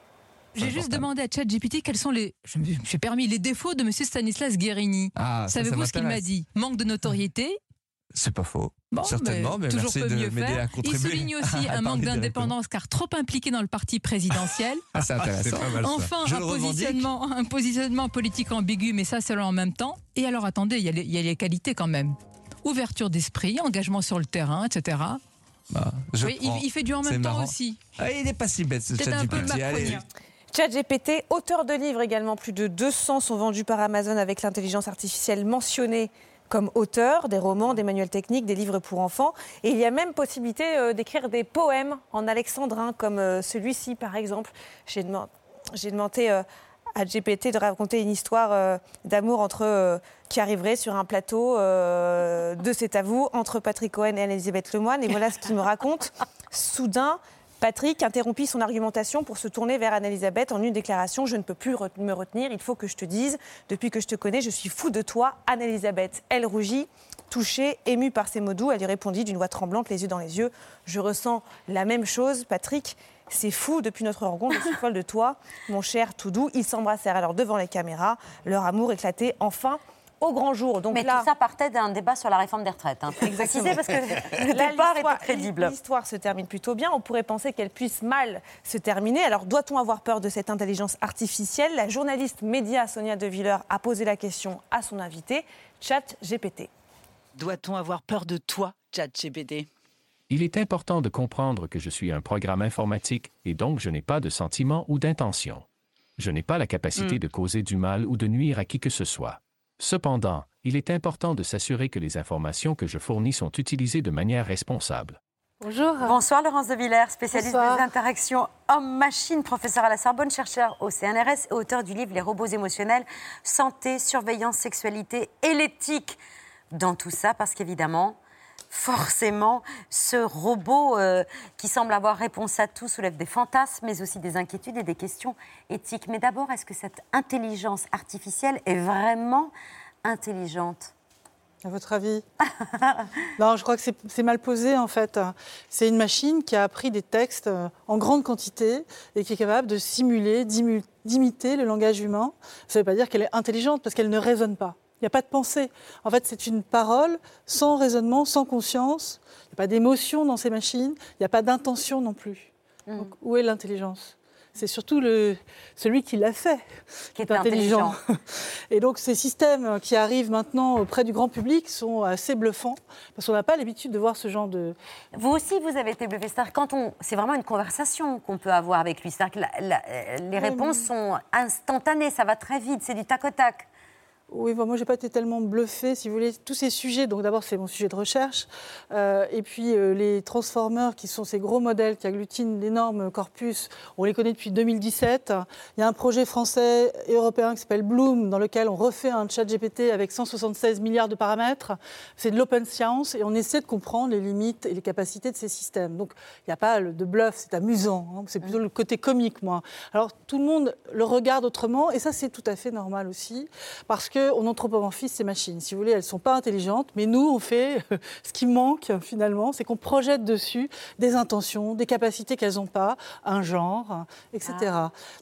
J'ai juste demandé à ChatGPT quels sont les, je me suis permis les défauts de Monsieur Stanislas Guérini. Ah, Savez-vous ce qu'il m'a dit? Manque de notoriété. C'est pas faux. Bon, Certainement, mais, toujours merci de mieux m'aider faire. à contribuer. Il souligne aussi un manque d'indépendance car trop impliqué dans le parti présidentiel. Ah, c'est intéressant. C'est mal, enfin, un positionnement, un positionnement politique ambigu, mais ça selon en même temps. Et alors attendez, il y, y a les qualités quand même. Ouverture d'esprit, engagement sur le terrain, etc. Bah, je Oui, il, fait du en même temps marrant. aussi. Ah, il n'est pas si bête ce Peut-être un peu ChatGPT. ChatGPT, auteur de livres également, plus de 200 sont vendus par Amazon avec l'intelligence artificielle mentionnée comme auteur, des romans, des manuels techniques, des livres pour enfants. Et il y a même possibilité euh, d'écrire des poèmes en alexandrin, comme euh, celui-ci par exemple. J'ai demandé euh, à GPT de raconter une histoire euh, d'amour entre euh, qui arriverait sur un plateau euh, de C'est à entre Patrick Cohen et Elisabeth Lemoine. Et voilà ce qu'il me raconte. Soudain, Patrick interrompit son argumentation pour se tourner vers Anne-Elisabeth en une déclaration Je ne peux plus me retenir, il faut que je te dise. Depuis que je te connais, je suis fou de toi, Anne-Elisabeth. Elle rougit, touchée, émue par ces mots doux. Elle lui répondit d'une voix tremblante, les yeux dans les yeux Je ressens la même chose, Patrick. C'est fou, depuis notre rencontre, je suis folle de toi, mon cher tout doux. Ils s'embrassèrent alors devant les caméras. Leur amour éclatait enfin au grand jour. Donc Mais là, tout ça partait d'un débat sur la réforme des retraites. Hein. Préciser parce que le départ était crédible. L'histoire se termine plutôt bien. On pourrait penser qu'elle puisse mal se terminer. Alors, doit-on avoir peur de cette intelligence artificielle? La journaliste média Sonia De Villers a posé la question à son invité, ChatGPT. Doit-on avoir peur de toi, ChatGPT Il est important de comprendre que je suis un programme informatique et donc je n'ai pas de sentiment ou d'intention. Je n'ai pas la capacité Hmm. de causer du mal ou de nuire à qui que ce soit. Cependant, il est important de s'assurer que les informations que je fournis sont utilisées de manière responsable. Bonjour. Bonsoir Laurence de Villers, spécialiste Bonsoir. des interactions homme-machine, professeur à la Sorbonne, chercheur au CNRS et auteur du livre Les robots émotionnels, santé, surveillance, sexualité et l'éthique. Dans tout ça, parce qu'évidemment, forcément, ce robot euh, qui semble avoir réponse à tout soulève des fantasmes, mais aussi des inquiétudes et des questions éthiques. Mais d'abord, est-ce que cette intelligence artificielle est vraiment intelligente? À votre avis? Non, je crois que c'est- mal posé en fait. C'est une machine qui a appris des textes euh, en grande quantité et qui est capable de simuler, d'imiter le langage humain. Ça ne veut pas dire qu'elle est intelligente parce qu'elle ne raisonne pas. Il n'y a pas de pensée. En fait, c'est une parole sans raisonnement, sans conscience. Il n'y a pas d'émotion dans ces machines. Il n'y a pas d'intention non plus. Mm. Donc, où est l'intelligence? C'est surtout le, celui qui l'a fait qui est intelligent. Et donc ces systèmes qui arrivent maintenant auprès du grand public sont assez bluffants parce qu'on n'a pas l'habitude de voir ce genre de... Vous aussi, vous avez été bluffé. C'est-à-dire quand on, c'est vraiment une conversation qu'on peut avoir avec lui. C'est-à-dire que la- la- euh, les réponses sont instantanées, ça va très vite, c'est du tac au tac. Oui, moi, j'ai pas été tellement bluffée, si vous voulez. Tous ces sujets, donc d'abord, c'est mon sujet de recherche. Euh, et puis, euh, les transformers, qui sont ces gros modèles qui agglutinent d'énormes corpus, on les connaît depuis 2017. Il y a un projet français et européen qui s'appelle Bloom, dans lequel on refait un chat GPT avec 176 milliards de paramètres. C'est de l'open science et on essaie de comprendre les limites et les capacités de ces systèmes. Donc, il n'y a pas de bluff, c'est amusant. hein. C'est plutôt le côté comique, moi. Alors, tout le monde le regarde autrement et ça, c'est tout à fait normal aussi, parce qu'on anthropomorphise ces machines. Si vous voulez, elles ne sont pas intelligentes, mais nous, on fait ce qui manque finalement, c'est qu'on projette dessus des intentions, des capacités qu'elles n'ont pas, un genre, etc.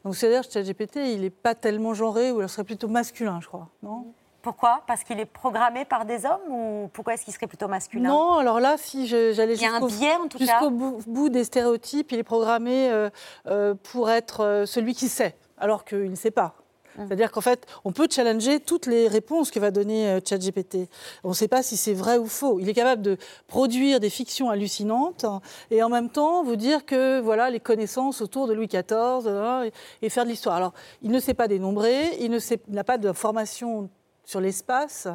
Donc, c'est-à-dire que ChatGPT, il n'est pas tellement genré, ou il serait plutôt masculin, je crois. Non? Pourquoi? Parce qu'il est programmé par des hommes ou pourquoi est-ce qu'il serait plutôt masculin? Non, alors là, si j'allais jusqu'au bout, bout des stéréotypes, il est programmé euh, euh, pour être euh, celui qui sait. alors qu'il ne sait pas. C'est-à-dire qu'en fait, on peut challenger toutes les réponses que va donner euh, ChatGPT. On ne sait pas si c'est vrai ou faux. Il est capable de produire des fictions hallucinantes et en même temps vous dire que voilà les connaissances autour de Louis XIV hein, et, faire de l'histoire. Alors, il ne sait pas dénombrer, il n'a pas de formation sur l'espace,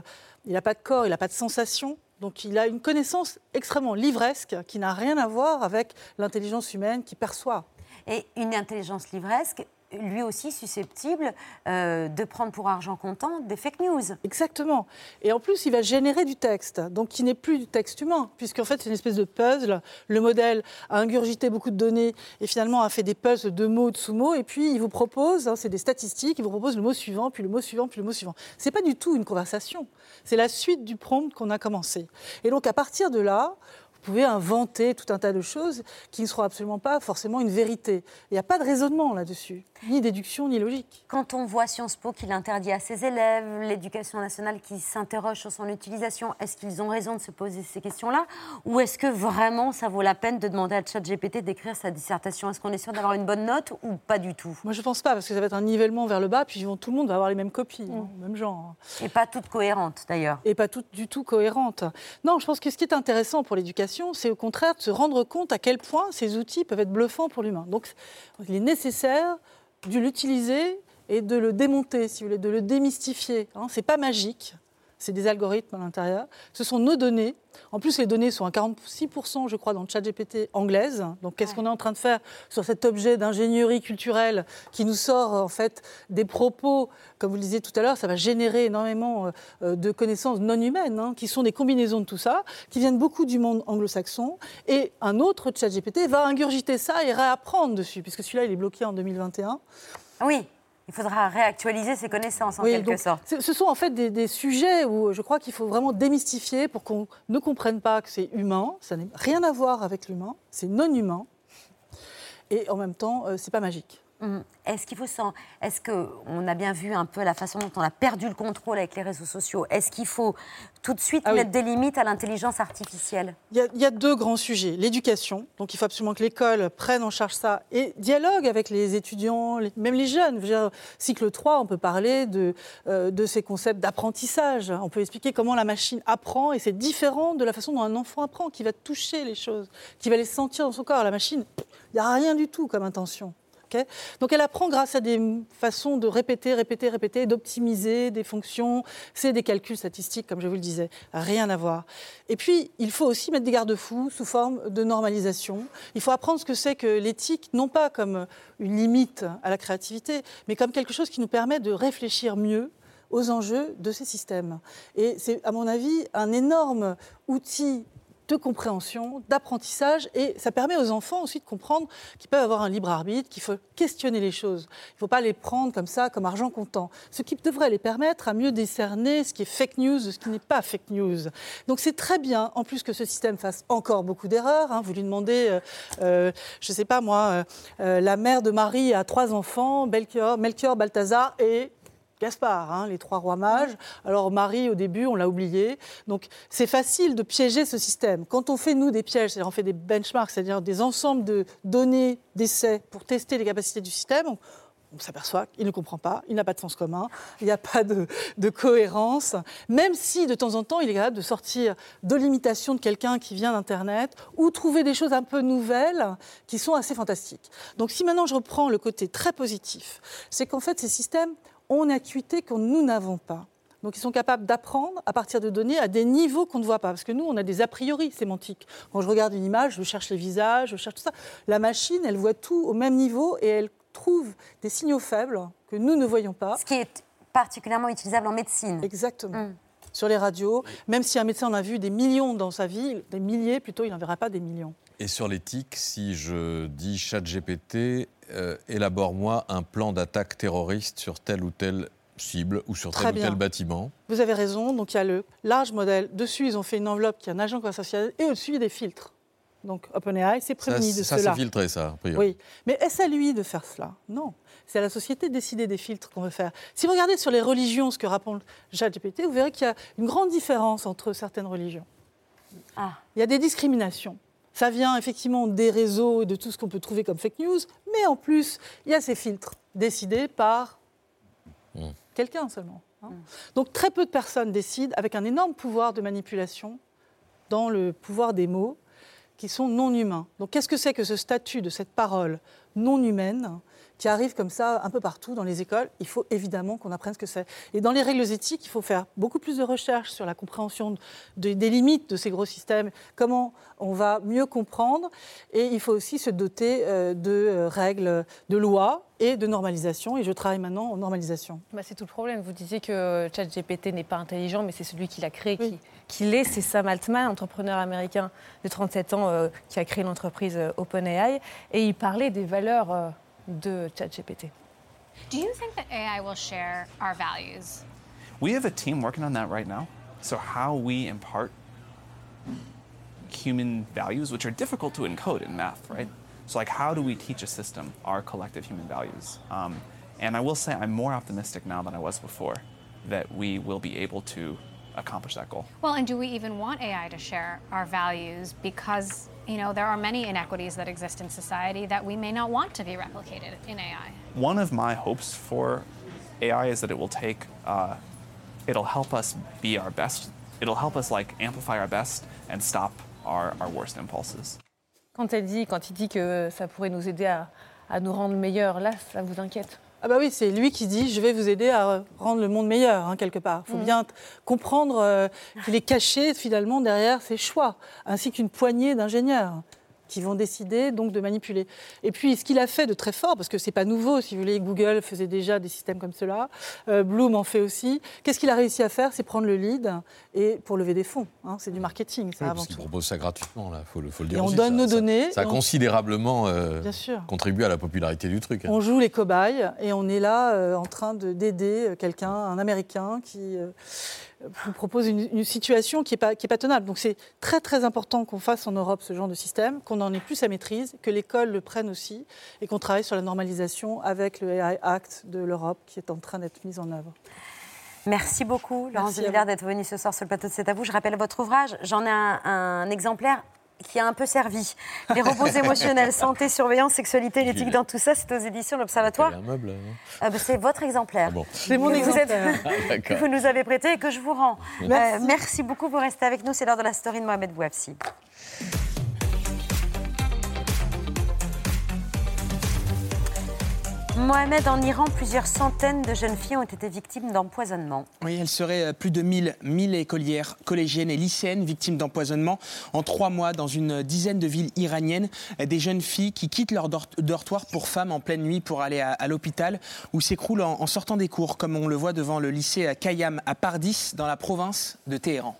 il n'a pas de corps, il n'a pas de sensation. Donc il a une connaissance extrêmement livresque qui n'a rien à voir avec l'intelligence humaine qui perçoit. Et une intelligence livresque, lui aussi susceptible euh, de prendre pour argent comptant des fake news. Exactement. Et en plus, il va générer du texte, donc qui n'est plus du texte humain, puisqu'en fait, c'est une espèce de puzzle. Le modèle a ingurgité beaucoup de données et finalement a fait des puzzles de mots, de sous-mots, et puis il vous propose, hein, c'est des statistiques, il vous propose le mot suivant, puis le mot suivant, puis le mot suivant. C'est pas du tout une conversation. C'est la suite du prompt qu'on a commencé. Et donc, à partir de là, vous pouvez inventer tout un tas de choses qui ne seront absolument pas forcément une vérité. Il n'y a pas de raisonnement là-dessus, ni déduction, ni logique. Quand on voit Sciences Po qu'il interdit à ses élèves, l'éducation nationale qui s'interroge sur son utilisation, est-ce qu'ils ont raison de se poser ces questions-là? Ou est-ce que vraiment ça vaut la peine de demander à ChatGPT d'écrire sa dissertation? Est-ce qu'on est sûr d'avoir une bonne note ou pas du tout? Moi, je ne pense pas, parce que ça va être un nivellement vers le bas, puis tout le monde va avoir les mêmes copies, hein, même genre. Et pas toutes cohérentes d'ailleurs. Et pas toutes du tout cohérentes. Non, je pense que ce qui est intéressant pour l'éducation, c'est au contraire de se rendre compte à quel point ces outils peuvent être bluffants pour l'humain. Donc, il est nécessaire de l'utiliser et de le démonter, si vous voulez, de le démystifier. Hein. C'est pas magique. C'est des algorithmes à l'intérieur. Ce sont nos données. En plus, les données sont à 46%, je crois, dans le chat GPT anglaise. Donc, qu'est-ce qu'on est en train de faire sur cet objet d'ingénierie culturelle qui nous sort, en fait, des propos, comme vous le disiez tout à l'heure, ça va générer énormément euh, euh, de connaissances non humaines, hein, qui sont des combinaisons de tout ça, qui viennent beaucoup du monde anglo-saxon. Et un autre chat GPT va ingurgiter ça et réapprendre dessus, puisque celui-là, il est bloqué en 2021. Oui, il faudra réactualiser ses connaissances en Oui, quelque donc, sorte. ce- Ce sont en fait des, des sujets où je crois qu'il faut vraiment démystifier pour qu'on ne comprenne pas que c'est humain, ça n'a rien à voir avec l'humain, c'est non humain, et en même temps, euh, c'est pas magique. Hum. Est-ce qu'il faut Est-ce que on a bien vu un peu la façon dont on a perdu le contrôle avec les réseaux sociaux? Est-ce qu'il faut tout de suite Ah oui. mettre des limites à l'intelligence artificielle? Il y, a, il y a deux grands sujets. L'éducation, donc il faut absolument que l'école prenne en charge ça et dialogue avec les étudiants, les- même les jeunes. Je veux dire, cycle 3, on peut parler de, euh, de ces concepts d'apprentissage. On peut expliquer comment la machine apprend et c'est différent de la façon dont un enfant apprend, qui va toucher les choses, qui va les sentir dans son corps. La machine, il n'y a rien du tout comme intention. Donc elle apprend grâce à des façons de répéter, répéter, répéter, d'optimiser des fonctions. C'est des calculs statistiques, comme je vous le disais. Rien à voir. Et puis, il faut aussi mettre des garde-fous sous forme de normalisation. Il faut apprendre ce que c'est que l'éthique, non pas comme une limite à la créativité, mais comme quelque chose qui nous permet de réfléchir mieux aux enjeux de ces systèmes. Et c'est, à mon avis, un énorme outil de compréhension, d'apprentissage, et ça permet aux enfants aussi de comprendre qu'ils peuvent avoir un libre arbitre, qu'il faut questionner les choses. Il ne faut pas les prendre comme ça, comme argent comptant. Ce qui devrait les permettre à mieux décerner ce qui est fake news ce qui n'est pas fake news. Donc c'est très bien, en plus que ce système fasse encore beaucoup d'erreurs. hein. Vous lui demandez, euh, euh, je ne sais pas moi, euh, la mère de Marie a trois enfants, Melchior, Melchior Balthazar et Gaspard, hein, les trois rois mages. Alors Marie, au début, on l'a oublié. Donc c'est facile de piéger ce système. Quand on fait, nous, des pièges, c'est-à-dire on fait des benchmarks, c'est-à-dire des ensembles de données, d'essais pour tester les capacités du système, on, on s'aperçoit qu'il ne comprend pas, il n'a pas de sens commun, il n'y a pas de, de cohérence, même si de temps en temps il est capable de sortir de l'imitation de quelqu'un qui vient d'Internet ou trouver des choses un peu nouvelles qui sont assez fantastiques. Donc si maintenant je reprends le côté très positif, c'est qu'en fait ces systèmes ont une acuité que nous n'avons pas. Donc ils sont capables d'apprendre à partir de données à des niveaux qu'on ne voit pas. Parce que nous, on a des a priori sémantiques. Quand je regarde une image, je cherche les visages, je cherche tout ça. La machine, elle voit tout au même niveau et elle trouve des signaux faibles que nous ne voyons pas. Ce qui est particulièrement utilisable en médecine. Exactement. Sur les radios, même si un médecin en a vu des millions dans sa vie, des milliers plutôt, il n'en verra pas des millions. Et sur l'éthique, si je dis ChatGPT, euh, élabore-moi un plan d'attaque terroriste sur telle ou telle cible ou sur tel Très ou bien. tel bâtiment. Vous avez raison. Donc il y a le large modèle. Dessus, ils ont fait une enveloppe qui est un agent conversationnel et au-dessus, il y a des filtres. Donc OpenAI s'est Ça, prévenu de ça cela. c'est filtré, ça, a priori. Oui, mais est-ce à lui de faire cela? Non. C'est à la société de décider des filtres qu'on veut faire. Si vous regardez sur les religions ce que rapporte ChatGPT, vous verrez qu'il y a une grande différence entre certaines religions. Ah. Il y a des discriminations. Ça vient effectivement des réseaux et de tout ce qu'on peut trouver comme fake news, mais en plus, il y a ces filtres. décidé par quelqu'un seulement. hein. Donc très peu de personnes décident avec un énorme pouvoir de manipulation dans le pouvoir des mots qui sont non humains. Donc qu'est-ce que c'est que ce statut de cette parole non humaine? Qui arrive comme ça un peu partout dans les écoles Il faut évidemment qu'on apprenne ce que c'est. Et dans les règles éthiques, il faut faire beaucoup plus de recherches sur la compréhension de- des limites de ces gros systèmes, comment on va mieux comprendre. Et il faut aussi se doter euh, de euh, règles, de lois et de normalisation. Et je travaille maintenant en normalisation. Bah, c'est tout le problème. Vous disiez que ChatGPT n'est pas intelligent, mais c'est celui qui l'a créé qui, qui l'est. C'est Sam Altman, entrepreneur américain de 37 ans, euh, qui a créé l'entreprise OpenAI. Et il parlait des valeurs euh, de ChatGPT. Do you think that AI will share our values? We have a team working on that right now. So, how we impart human values, which are difficult to encode in math, right? So, like, how do we teach a system our collective human values? Um, and I will say, I'm more optimistic now than I was before that we will be able to accomplish that goal. Well, and do we even want AI to share our values? Because, you know, there are many inequities that exist in society that we may not want to be replicated in AI. One of my hopes for AI is that it will take, uh, it'll help us be our best. It'll help us like amplify our best and stop our, our worst impulses. Quand, elle dit, quand il dit que ça pourrait nous aider à, à nous rendre meilleurs, là, ça vous inquiète Ah bah oui, c'est lui qui dit je vais vous aider à rendre le monde meilleur hein, quelque part. Il faut Mm. bien comprendre euh, qu'il est caché finalement derrière ses choix, ainsi qu'une poignée d'ingénieurs qui vont décider donc de manipuler. Et puis ce qu'il a fait de très fort, parce que c'est pas nouveau, si vous voulez, Google faisait déjà des systèmes comme cela, euh, Bloom en fait aussi. Qu'est-ce qu'il a réussi à faire? C'est prendre le lead et pour lever des fonds. hein, c'est du marketing, ça Oui, avant tout. proposent ça gratuitement, là, faut le, faut le dire. Et on aussi, donne ça- nos ça- données, Ça a on- considérablement euh, Bien sûr. contribué à la popularité du truc. hein. On joue les cobayes et on est là euh, en train de- d'aider euh, quelqu'un, un Américain, qui vous propose une, une situation qui n'est pas, qui est pas tenable. Donc c'est très très important qu'on fasse en Europe ce genre de système, qu'on en ait plus à maîtrise, que l'école le prenne aussi et qu'on travaille sur la normalisation avec le AI Act de l'Europe qui est en train d'être mis en œuvre. Merci beaucoup, Laurence Villard, d'être venue ce soir sur le plateau de C'est à vous. Je rappelle votre ouvrage. J'en ai un, un exemplaire qui a un peu servi. Les robots émotionnels, santé, surveillance, sexualité, l'éthique dans tout ça, c'est aux éditions de l'Observatoire. Ah bah, c'est votre exemplaire. C'est mon Que vous êtes- exemplaire. Ah, que vous nous avez prêté et que je vous rends. Merci. Euh, merci beaucoup, vous restez avec nous. C'est l'heure de la story de Mohamed Bouafsi. Mohamed, en Iran, plusieurs centaines de jeunes filles ont été victimes d'empoisonnement. Oui, elle serait euh, plus de 1000, 1000 écolières, collégiennes et lycéennes victimes d'empoisonnement en trois mois dans une dizaine de villes iraniennes. Euh, Des jeunes filles qui quittent leur dor- dortoir pour femmes en pleine nuit pour aller à, à l'hôpital ou s'écroulent en, en sortant des cours, comme on le voit devant le lycée à Kayam à Pardis, dans la province de Téhéran.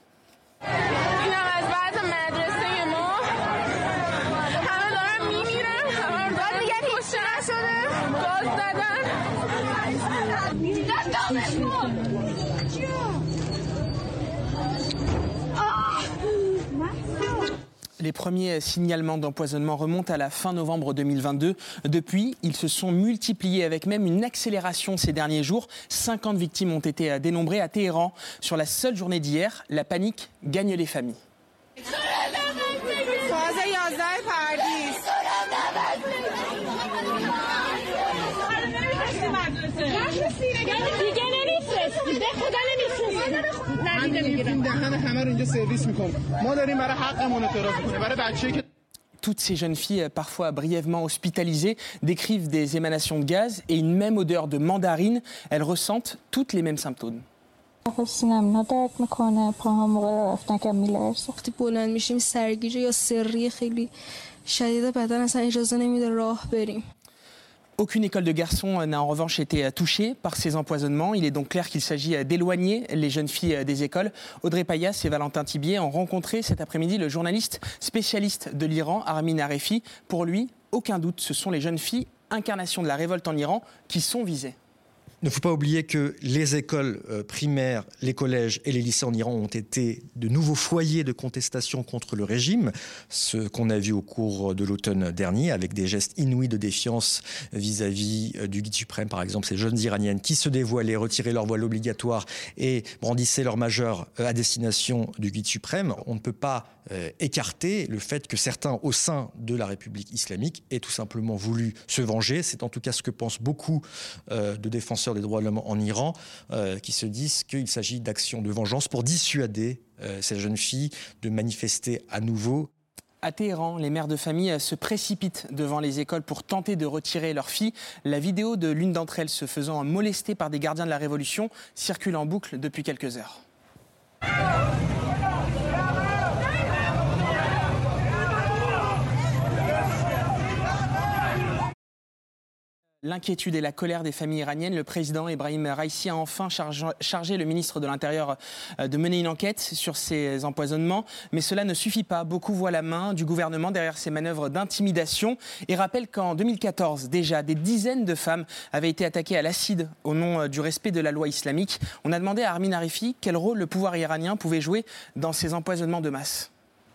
Les premiers signalements d'empoisonnement remontent à la fin novembre 2022. Depuis, ils se sont multipliés avec même une accélération ces derniers jours. 50 victimes ont été euh, dénombrées à Téhéran. Sur la seule journée d'hier, la panique gagne les familles. Toutes ces jeunes filles, parfois brièvement hospitalisées, décrivent des émanations de gaz et une même odeur de mandarine. Elles ressentent toutes les mêmes symptômes. Aucune école de garçons euh, n'a en revanche été euh, touchée par ces empoisonnements. Il est donc clair qu'il s'agit euh, d'éloigner les jeunes filles des écoles. Audrey Payas et Valentin Tibier ont rencontré cet après-midi le journaliste spécialiste de l'Iran, Armin Arefi. Pour lui, aucun doute, ce sont les jeunes filles, incarnation de la révolte en Iran, qui sont visées. Ne faut pas oublier que les écoles euh, primaires, les collèges et les lycées en Iran ont été de nouveaux foyers de contestation contre le régime, ce qu'on a vu au cours de l'automne dernier avec des gestes inouïs de défiance vis-à-vis euh, du guide suprême, par exemple, ces jeunes iraniennes qui se dévoilaient, retiraient leur voile obligatoire et brandissaient leur majeur euh, à destination du guide suprême. On ne peut pas écarter le fait que certains au sein de la République islamique aient tout simplement voulu se venger. C'est en tout cas ce que pensent beaucoup de défenseurs des droits de l'homme en Iran, euh, qui se disent qu'il s'agit d'actions de vengeance pour dissuader euh, ces jeunes filles de manifester à nouveau À Téhéran, les mères de famille se précipitent devant les écoles pour tenter de retirer leurs filles. La vidéo de l'une d'entre elles se faisant molester par des gardiens de la Révolution circule en boucle depuis quelques heures. L'inquiétude et la colère des familles iraniennes, le président Ibrahim Raisi a enfin chargé, le ministre de l'Intérieur euh, de mener une enquête sur ces empoisonnements. Mais cela ne suffit pas. Beaucoup voient la main du gouvernement derrière ces manœuvres d'intimidation et rappellent qu'en 2014, déjà, des dizaines de femmes avaient été attaquées à l'acide au nom euh, du respect de la loi islamique. On a demandé à Armin Arifi quel rôle le pouvoir iranien pouvait jouer dans ces empoisonnements de masse.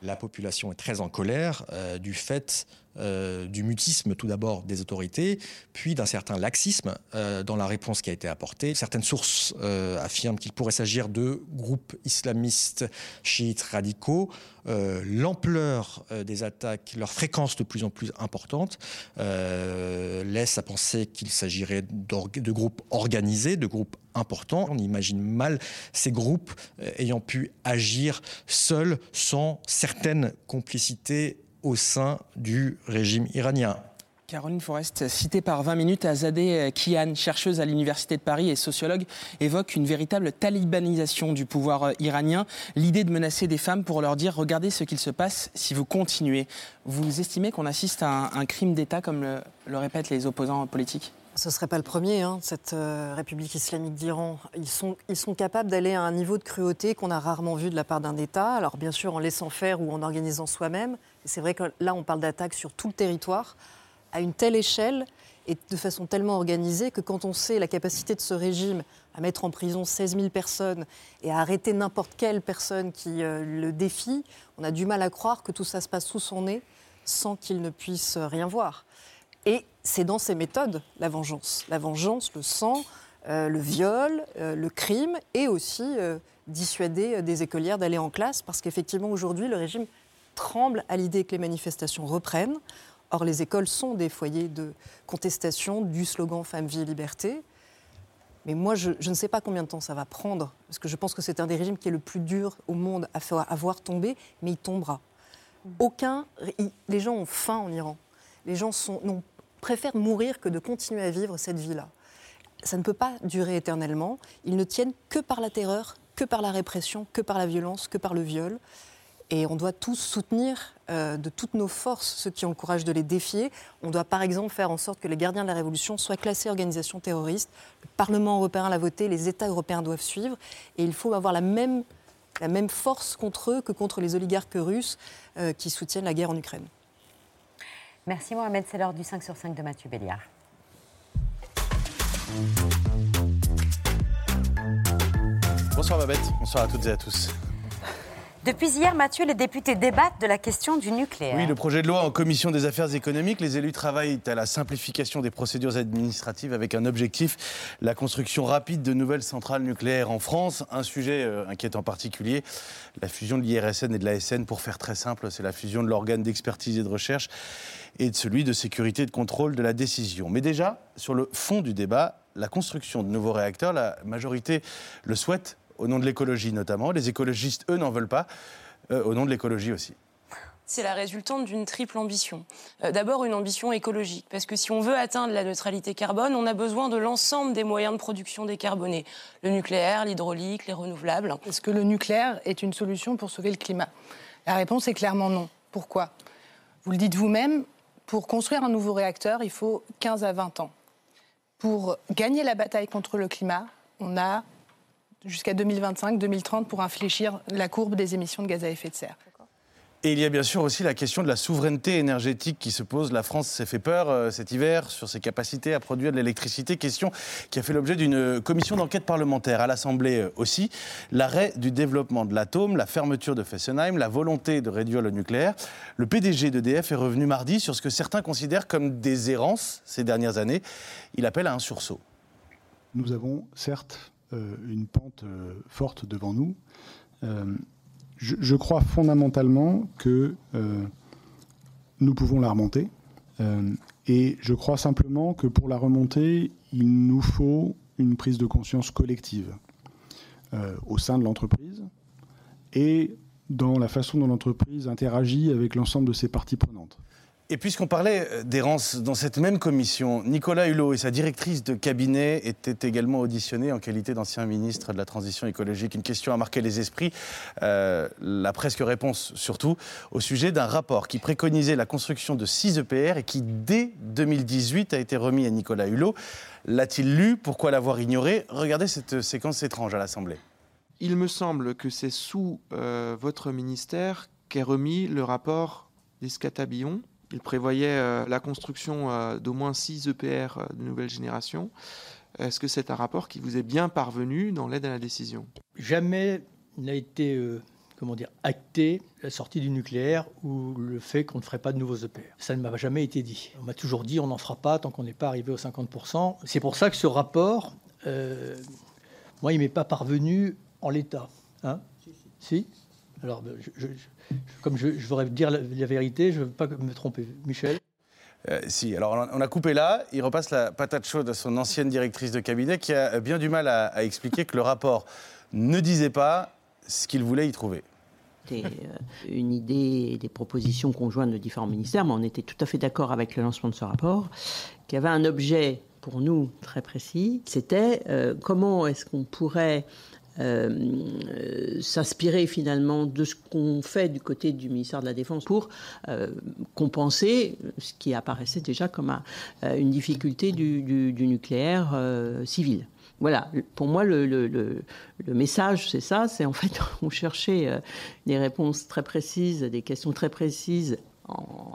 La population est très en colère euh, du fait euh, du mutisme tout d'abord des autorités, puis d'un certain laxisme euh, dans la réponse qui a été apportée. Certaines sources affirment qu'il pourrait s'agir de groupes islamistes chiites radicaux. L'ampleur des attaques, leur fréquence de plus en plus importante, laisse à penser qu'il s'agirait de groupes organisés, de groupes importants. On imagine mal ces groupes euh, ayant pu agir seuls sans certaine complicité au sein du régime iranien. Caroline Forest, citée par 20 minutes, Azadeh Kian, chercheuse à l'Université de Paris et sociologue, évoque une véritable talibanisation du pouvoir euh, iranien, l'idée de menacer des femmes pour leur dire regardez ce qu'il se passe si vous continuez. Vous estimez qu'on assiste à un, crime d'État comme le répètent les opposants politiques? Ce ne serait pas le premier, hein, cette euh, République islamique d'Iran. Ils sont, capables d'aller à un niveau de cruauté qu'on a rarement vu de la part d'un État. Alors bien sûr en laissant faire ou en organisant soi-même. C'est vrai que là on parle d'attaques sur tout le territoire, à une telle échelle et de façon tellement organisée que quand on sait la capacité de ce régime à mettre en prison 16 000 personnes et à arrêter n'importe quelle personne qui euh, le défie, on a du mal à croire que tout ça se passe sous son nez sans qu'il ne puisse rien voir. Et c'est dans ces méthodes, la vengeance. La vengeance, le sang, euh, le viol, euh, le crime, et aussi euh, dissuader des écolières d'aller en classe, parce qu'effectivement, aujourd'hui, le régime tremble à l'idée que les manifestations reprennent. Or, les écoles sont des foyers de contestation du slogan Femme, vie, liberté. Mais moi, je, je ne sais pas combien de temps ça va prendre, parce que je pense que c'est un des régimes qui est le plus dur au monde à, faire, à voir tomber, mais il tombera. Aucun, il- les gens ont faim en Iran. Les gens sont, non, préfèrent mourir que de continuer à vivre cette vie-là. Ça ne peut pas durer éternellement. Ils ne tiennent que par la terreur, que par la répression, que par la violence, que par le viol. Et on doit tous soutenir euh, de toutes nos forces ceux qui ont le courage de les défier. On doit par exemple faire en sorte que les gardiens de la Révolution soient classés organisations terroristes. Le Parlement européen l'a voté, les États européens doivent suivre. Et il faut avoir la même, la même force contre eux que contre les oligarques russes euh, qui soutiennent la guerre en Ukraine. Merci Mohamed, c'est l'heure du 5 sur 5 de Mathieu Béliard. Bonsoir Babette, bonsoir à toutes et à tous. Depuis hier, Mathieu, les députés débattent de la question du nucléaire. Oui, le projet de loi en commission des affaires économiques, les élus travaillent à la simplification des procédures administratives avec un objectif, la construction rapide de nouvelles centrales nucléaires en France. Un sujet euh, inquiète en particulier, la fusion de l'IRSN et de l'ASN. Pour faire très simple, c'est la fusion de l'organe d'expertise et de recherche et de celui de sécurité et de contrôle de la décision. Mais déjà, sur le fond du débat, la construction de nouveaux réacteurs, la majorité le souhaite, au nom de l'écologie notamment. Les écologistes, eux, n'en veulent pas, euh, au nom de l'écologie aussi. c'est la résultante d'une triple ambition. Euh, D'abord, une ambition écologique, parce que si on veut atteindre la neutralité carbone, on a besoin de l'ensemble des moyens de production décarbonés. Le nucléaire, l'hydraulique, les renouvelables. Est-ce que le nucléaire est une solution pour sauver le climat? La réponse est clairement non. Pourquoi? Vous le dites vous-même, pour construire un nouveau réacteur, il faut 15 à 20 ans. Pour gagner la bataille contre le climat, on a jusqu'à 2025-2030 pour infléchir la courbe des émissions de gaz à effet de serre. Et il y a bien sûr aussi la question de la souveraineté énergétique qui se pose. La France s'est fait peur euh, cet hiver sur ses capacités à produire de l'électricité. Question qui a fait l'objet d'une commission d'enquête parlementaire à l'Assemblée euh, aussi. L'arrêt du développement de l'atome, la fermeture de Fessenheim, la volonté de réduire le nucléaire. Le PDG d'EDF est revenu mardi sur ce que certains considèrent comme des errances ces dernières années. Il appelle à un sursaut. Nous avons certes euh, une pente forte devant nous. Je, je crois fondamentalement que euh, nous pouvons la remonter. Euh, et je crois simplement que pour la remonter, il nous faut une prise de conscience collective euh, au sein de l'entreprise et dans la façon dont l'entreprise interagit avec l'ensemble de ses parties prenantes. Et puisqu'on parlait euh, d'errance dans cette même commission, Nicolas Hulot et sa directrice de cabinet étaient également auditionnés en qualité d'ancien ministre de la Transition écologique. Une question a marqué les esprits, euh, la presque réponse surtout, au sujet d'un rapport qui préconisait la construction de 6 EPR et qui, dès 2018, a été remis à Nicolas Hulot. L'a-t-il lu? Pourquoi l'avoir ignoré? Regardez cette séquence étrange à l'Assemblée. Il me semble que c'est sous euh, votre ministère qu'est remis le rapport d'Escatabillon. Il prévoyait euh, la construction euh, d'au moins 6 EPR euh, de nouvelle génération. Est-ce que c'est un rapport qui vous est bien parvenu dans l'aide à la décision? Jamais n'a été comment dire, acté la sortie du nucléaire ou le fait qu'on ne ferait pas de nouveaux EPR. Ça ne m'a jamais été dit. On m'a toujours dit on n'en fera pas tant qu'on n'est pas arrivé aux 50%. C'est pour ça que ce rapport, moi, il m'est pas parvenu en l'état. Hein? Si, je- je- je- comme je, je voudrais dire la, la vérité, je ne veux pas me tromper. Michel Euh, si, alors on a- coupé là, il repasse la patate chaude à son ancienne directrice de cabinet qui a bien du mal à, à expliquer que le rapport ne disait pas ce qu'il voulait y trouver. C'était euh, une idée et des propositions conjointes de différents ministères, mais on était tout à fait d'accord avec le lancement de ce rapport, qui avait un objet pour nous très précis. C'était euh, comment est-ce qu'on pourrait euh, s'inspirer finalement de ce qu'on fait du côté du ministère de la Défense pour euh, compenser ce qui apparaissait déjà comme euh, une difficulté du, nucléaire civil. Voilà, pour moi, le, le- message, c'est ça, c'est en fait, on cherchait des réponses très précises, des questions très précises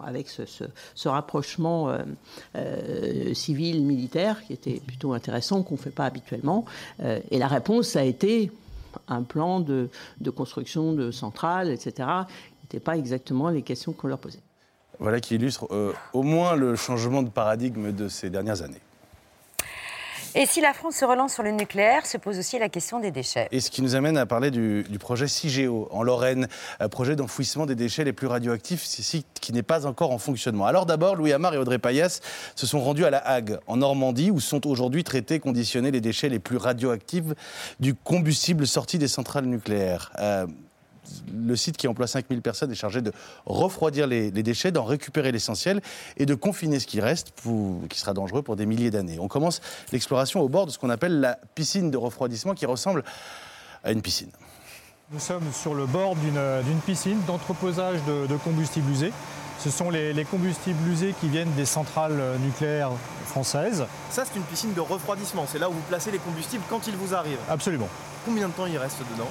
avec ce, ce- rapprochement euh, euh, civil-militaire qui était plutôt intéressant, qu'on ne fait pas habituellement. Euh, et la réponse a été un plan de, de construction de centrales, etc., qui n'étaient pas exactement les questions qu'on leur posait. Voilà qui illustre au moins le changement de paradigme de ces dernières années. Et si la France se relance sur le nucléaire, se pose aussi la question des déchets. Et ce qui nous amène à parler du, projet CIGEO en Lorraine, projet d'enfouissement des déchets les plus radioactifs, site qui n'est pas encore en fonctionnement. Alors d'abord, Louis Hamar et Audrey Payas se sont rendus à La Hague, en Normandie, où sont aujourd'hui traités, conditionnés les déchets les plus radioactifs du combustible sorti des centrales nucléaires. Euh, le site qui emploie 5000 personnes est chargé de refroidir les, les déchets, d'en récupérer l'essentiel et de confiner ce qui reste, pour- qui sera dangereux pour des milliers d'années. On commence l'exploration au bord de ce qu'on appelle la piscine de refroidissement qui ressemble à une piscine. Nous sommes sur le bord d'une piscine d'entreposage de, de combustibles usés. Ce sont les, les combustibles usés qui viennent des centrales nucléaires françaises. Ça, c'est une piscine de refroidissement. C'est là où vous placez les combustibles quand ils vous arrivent. Absolument. Combien de temps il reste dedans?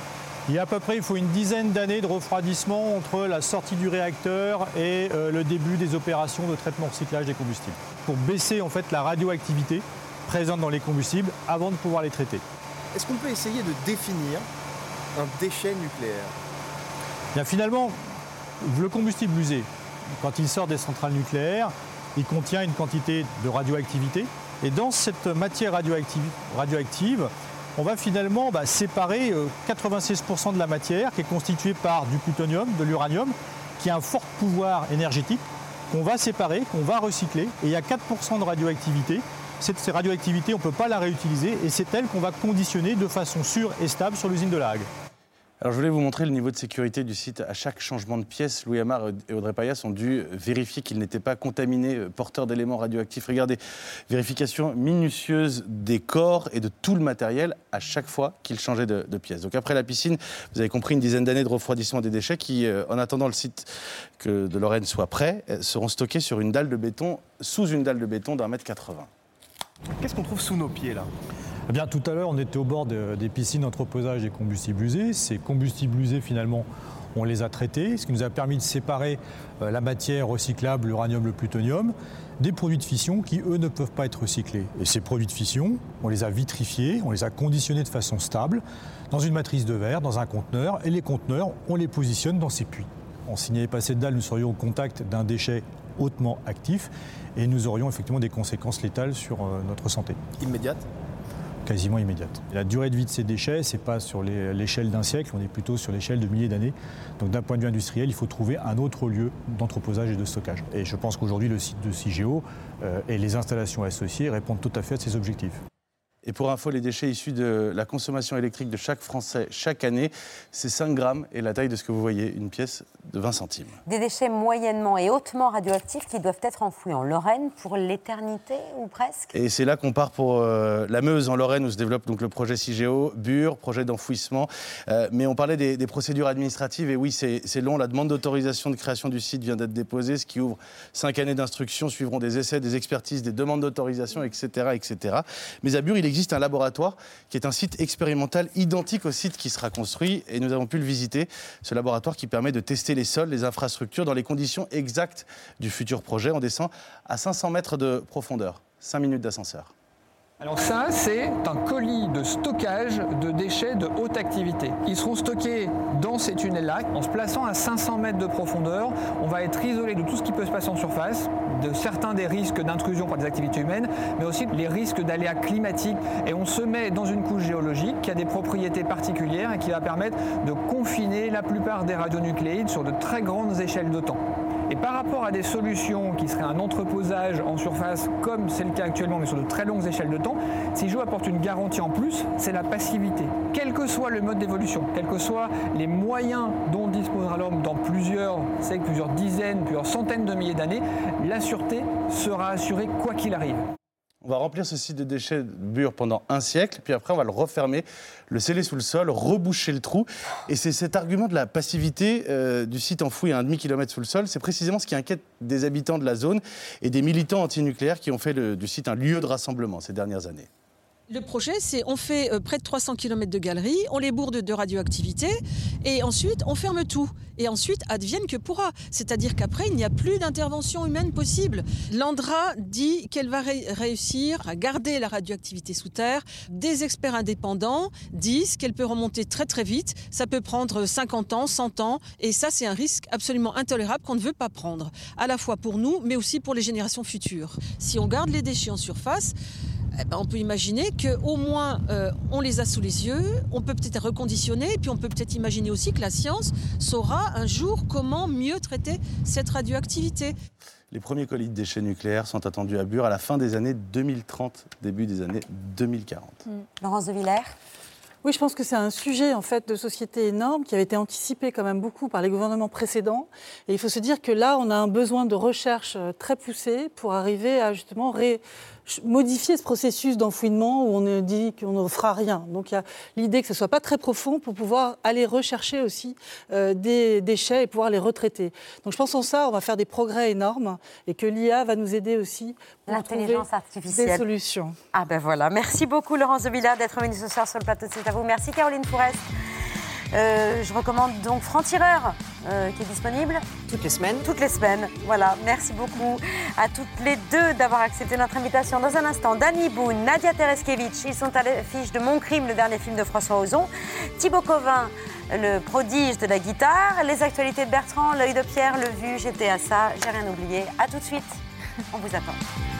Il y a à peu près, il faut une dizaine d'années de refroidissement entre la sortie du réacteur et euh, le début des opérations de traitement recyclage des combustibles. Pour baisser en fait la radioactivité présente dans les combustibles avant de pouvoir les traiter. Est-ce qu'on peut essayer de définir un déchet nucléaire? Bien, finalement, le combustible usé, quand il sort des centrales nucléaires, il contient une quantité de radioactivité. Et dans cette matière radioactive, radioactive on va finalement bah, séparer euh, 96% de la matière qui est constituée par du plutonium, de l'uranium, qui a un fort pouvoir énergétique, qu'on va séparer, qu'on va recycler. Et il y a 4% de radioactivité. Cette ces radioactivités, on ne peut pas la réutiliser et c'est elle qu'on va conditionner de façon sûre et stable sur l'usine de La Hague. Alors je voulais vous montrer le niveau de sécurité du site. À chaque changement de pièce, Louis Hamar et Audrey Payas ont dû vérifier qu'il n'était pas contaminé, euh, porteur d'éléments radioactifs. Regardez, vérification minutieuse des corps et de tout le matériel à chaque fois qu'ils changeaient de, de pièce. Donc après la piscine, vous avez compris une dizaine d'années de refroidissement des déchets qui, euh, en attendant le site que de Lorraine soit prêt, euh, seront stockés sur une dalle de béton, sous une dalle de béton d'un mètre 80. Qu'est-ce qu'on trouve sous nos pieds là? Eh bien, tout à l'heure, on était au bord de- des piscines d'entreposage des combustibles usés. Ces combustibles usés, finalement, on les a traités, ce qui nous a permis de séparer euh, la matière recyclable, l'uranium, le plutonium, des produits de fission qui, eux, ne peuvent pas être recyclés. Et ces produits de fission, on les a vitrifiés, on les a conditionnés de façon stable, dans une matrice de verre, dans un conteneur, et les conteneurs, on les positionne dans ces puits. En s'il n'y avait pas cette dalle, nous serions au contact d'un déchet hautement actif et nous aurions effectivement des conséquences létales sur euh, notre santé. Immédiate Quasiment immédiate. Et la durée de vie de ces déchets, ce n'est pas sur l'échelle d'un siècle, on est plutôt sur l'échelle de milliers d'années. Donc d'un point de vue industriel, il faut trouver un autre lieu d'entreposage et de stockage. Et je pense qu'aujourd'hui, le site de CIGEO euh, et les installations associées répondent tout à fait à ces objectifs. Et pour info, les déchets issus de la consommation électrique de chaque Français chaque année, c'est 5 grammes et la taille de ce que vous voyez, une pièce de 20 centimes. Des déchets moyennement et hautement radioactifs qui doivent être enfouis en Lorraine pour l'éternité ou presque. Et c'est là qu'on part pour euh, la Meuse en Lorraine où se développe donc le projet CIGEO, BUR, projet d'enfouissement. Euh, mais on parlait des, des procédures administratives et oui, c'est long. La demande d'autorisation de création du site vient d'être déposée, ce qui ouvre cinq années d'instruction, suivront des essais, des expertises, des demandes d'autorisation, etc., etc. Mais à BUR, il existe un laboratoire qui est un site expérimental identique au site qui sera construit et nous avons pu le visiter. Ce laboratoire qui permet de tester les sols, les infrastructures dans les conditions exactes du futur projet. On descend à 500 mètres de profondeur, 5 minutes d'ascenseur. Alors ça, c'est un colis de stockage de déchets de haute activité. Ils seront stockés dans ces tunnels-là. En se plaçant à 500 mètres de profondeur, on va être isolé de tout ce qui peut se passer en surface, de certains des risques d'intrusion par des activités humaines, mais aussi les risques d'aléas climatiques. Et on se met dans une couche géologique qui a des propriétés particulières et qui va permettre de confiner la plupart des radionucléides sur de très grandes échelles de temps. Et par rapport à des solutions qui seraient un entreposage en surface, comme c'est le cas actuellement, mais sur de très longues échelles de temps, CIGEO apporte une garantie en plus, c'est la passivité. Quel que soit le mode d'évolution, quels que soient les moyens dont disposera l'homme dans plusieurs, c'est plusieurs dizaines, plusieurs centaines de milliers d'années, la sûreté sera assurée quoi qu'il arrive. On va remplir ce site de déchets bure pendant un siècle, puis après on va le refermer, le sceller sous le sol, reboucher le trou. Et c'est cet argument de la passivité euh, du site enfoui à un demi-kilomètre sous le sol, c'est précisément ce qui inquiète des habitants de la zone et des militants antinucléaires qui ont fait du site un lieu de rassemblement ces dernières années. Le projet, c'est on fait euh, près de 300 km de galeries, on les bourre de, radioactivité et ensuite on ferme tout. Et ensuite, advienne que pourra. C'est-à-dire qu'après, il n'y a plus d'intervention humaine possible. L'Andra dit qu'elle va ré- réussir à garder la radioactivité sous terre. Des experts indépendants disent qu'elle peut remonter très très vite. Ça peut prendre 50 ans, 100 ans. Et ça, c'est un risque absolument intolérable qu'on ne veut pas prendre. À la fois pour nous, mais aussi pour les générations futures. Si on garde les déchets en surface, eh ben, on peut imaginer qu'au moins euh, on les a sous les yeux, on peut peut-être reconditionner, et puis on peut peut-être imaginer aussi que la science saura un jour comment mieux traiter cette radioactivité. Les premiers colis de déchets nucléaires sont attendus à Bure à la fin des années 2030, début des années 2040. Laurence de Villers? Oui, je pense que c'est un sujet en fait de société énorme qui avait été anticipé quand même beaucoup par les gouvernements précédents. Et il faut se dire que là, on a un besoin de recherche euh, très poussé pour arriver à justement ré- modifier ce processus d'enfouissement où on ne dit qu'on ne fera rien. Donc il y a l'idée que ce soit pas très profond pour pouvoir aller rechercher aussi euh, des déchets et pouvoir les retraiter. Donc je pense en ça, on va faire des progrès énormes et que l'IA va nous aider aussi pour trouver L'intelligence artificielle. des solutions. Ah ben voilà, merci beaucoup Laurence de Villard d'être venue ce soir sur le plateau de C'est à vous. Merci Caroline Forest. Euh, je recommande donc Franc-Tireur euh, qui est disponible Toutes les semaines. Toutes les semaines. Voilà, merci beaucoup à toutes les deux d'avoir accepté notre invitation. Dans un instant, Dani Boone, Nadia Tereskevich, ils sont à l'affiche de Mon Crime, le dernier film de François Ozon. Thibaut Covin, le prodige de la guitare. Les actualités de Bertrand, l'œil de Pierre, le vu, j'étais à ça, j'ai rien oublié. À tout de suite, on vous attend.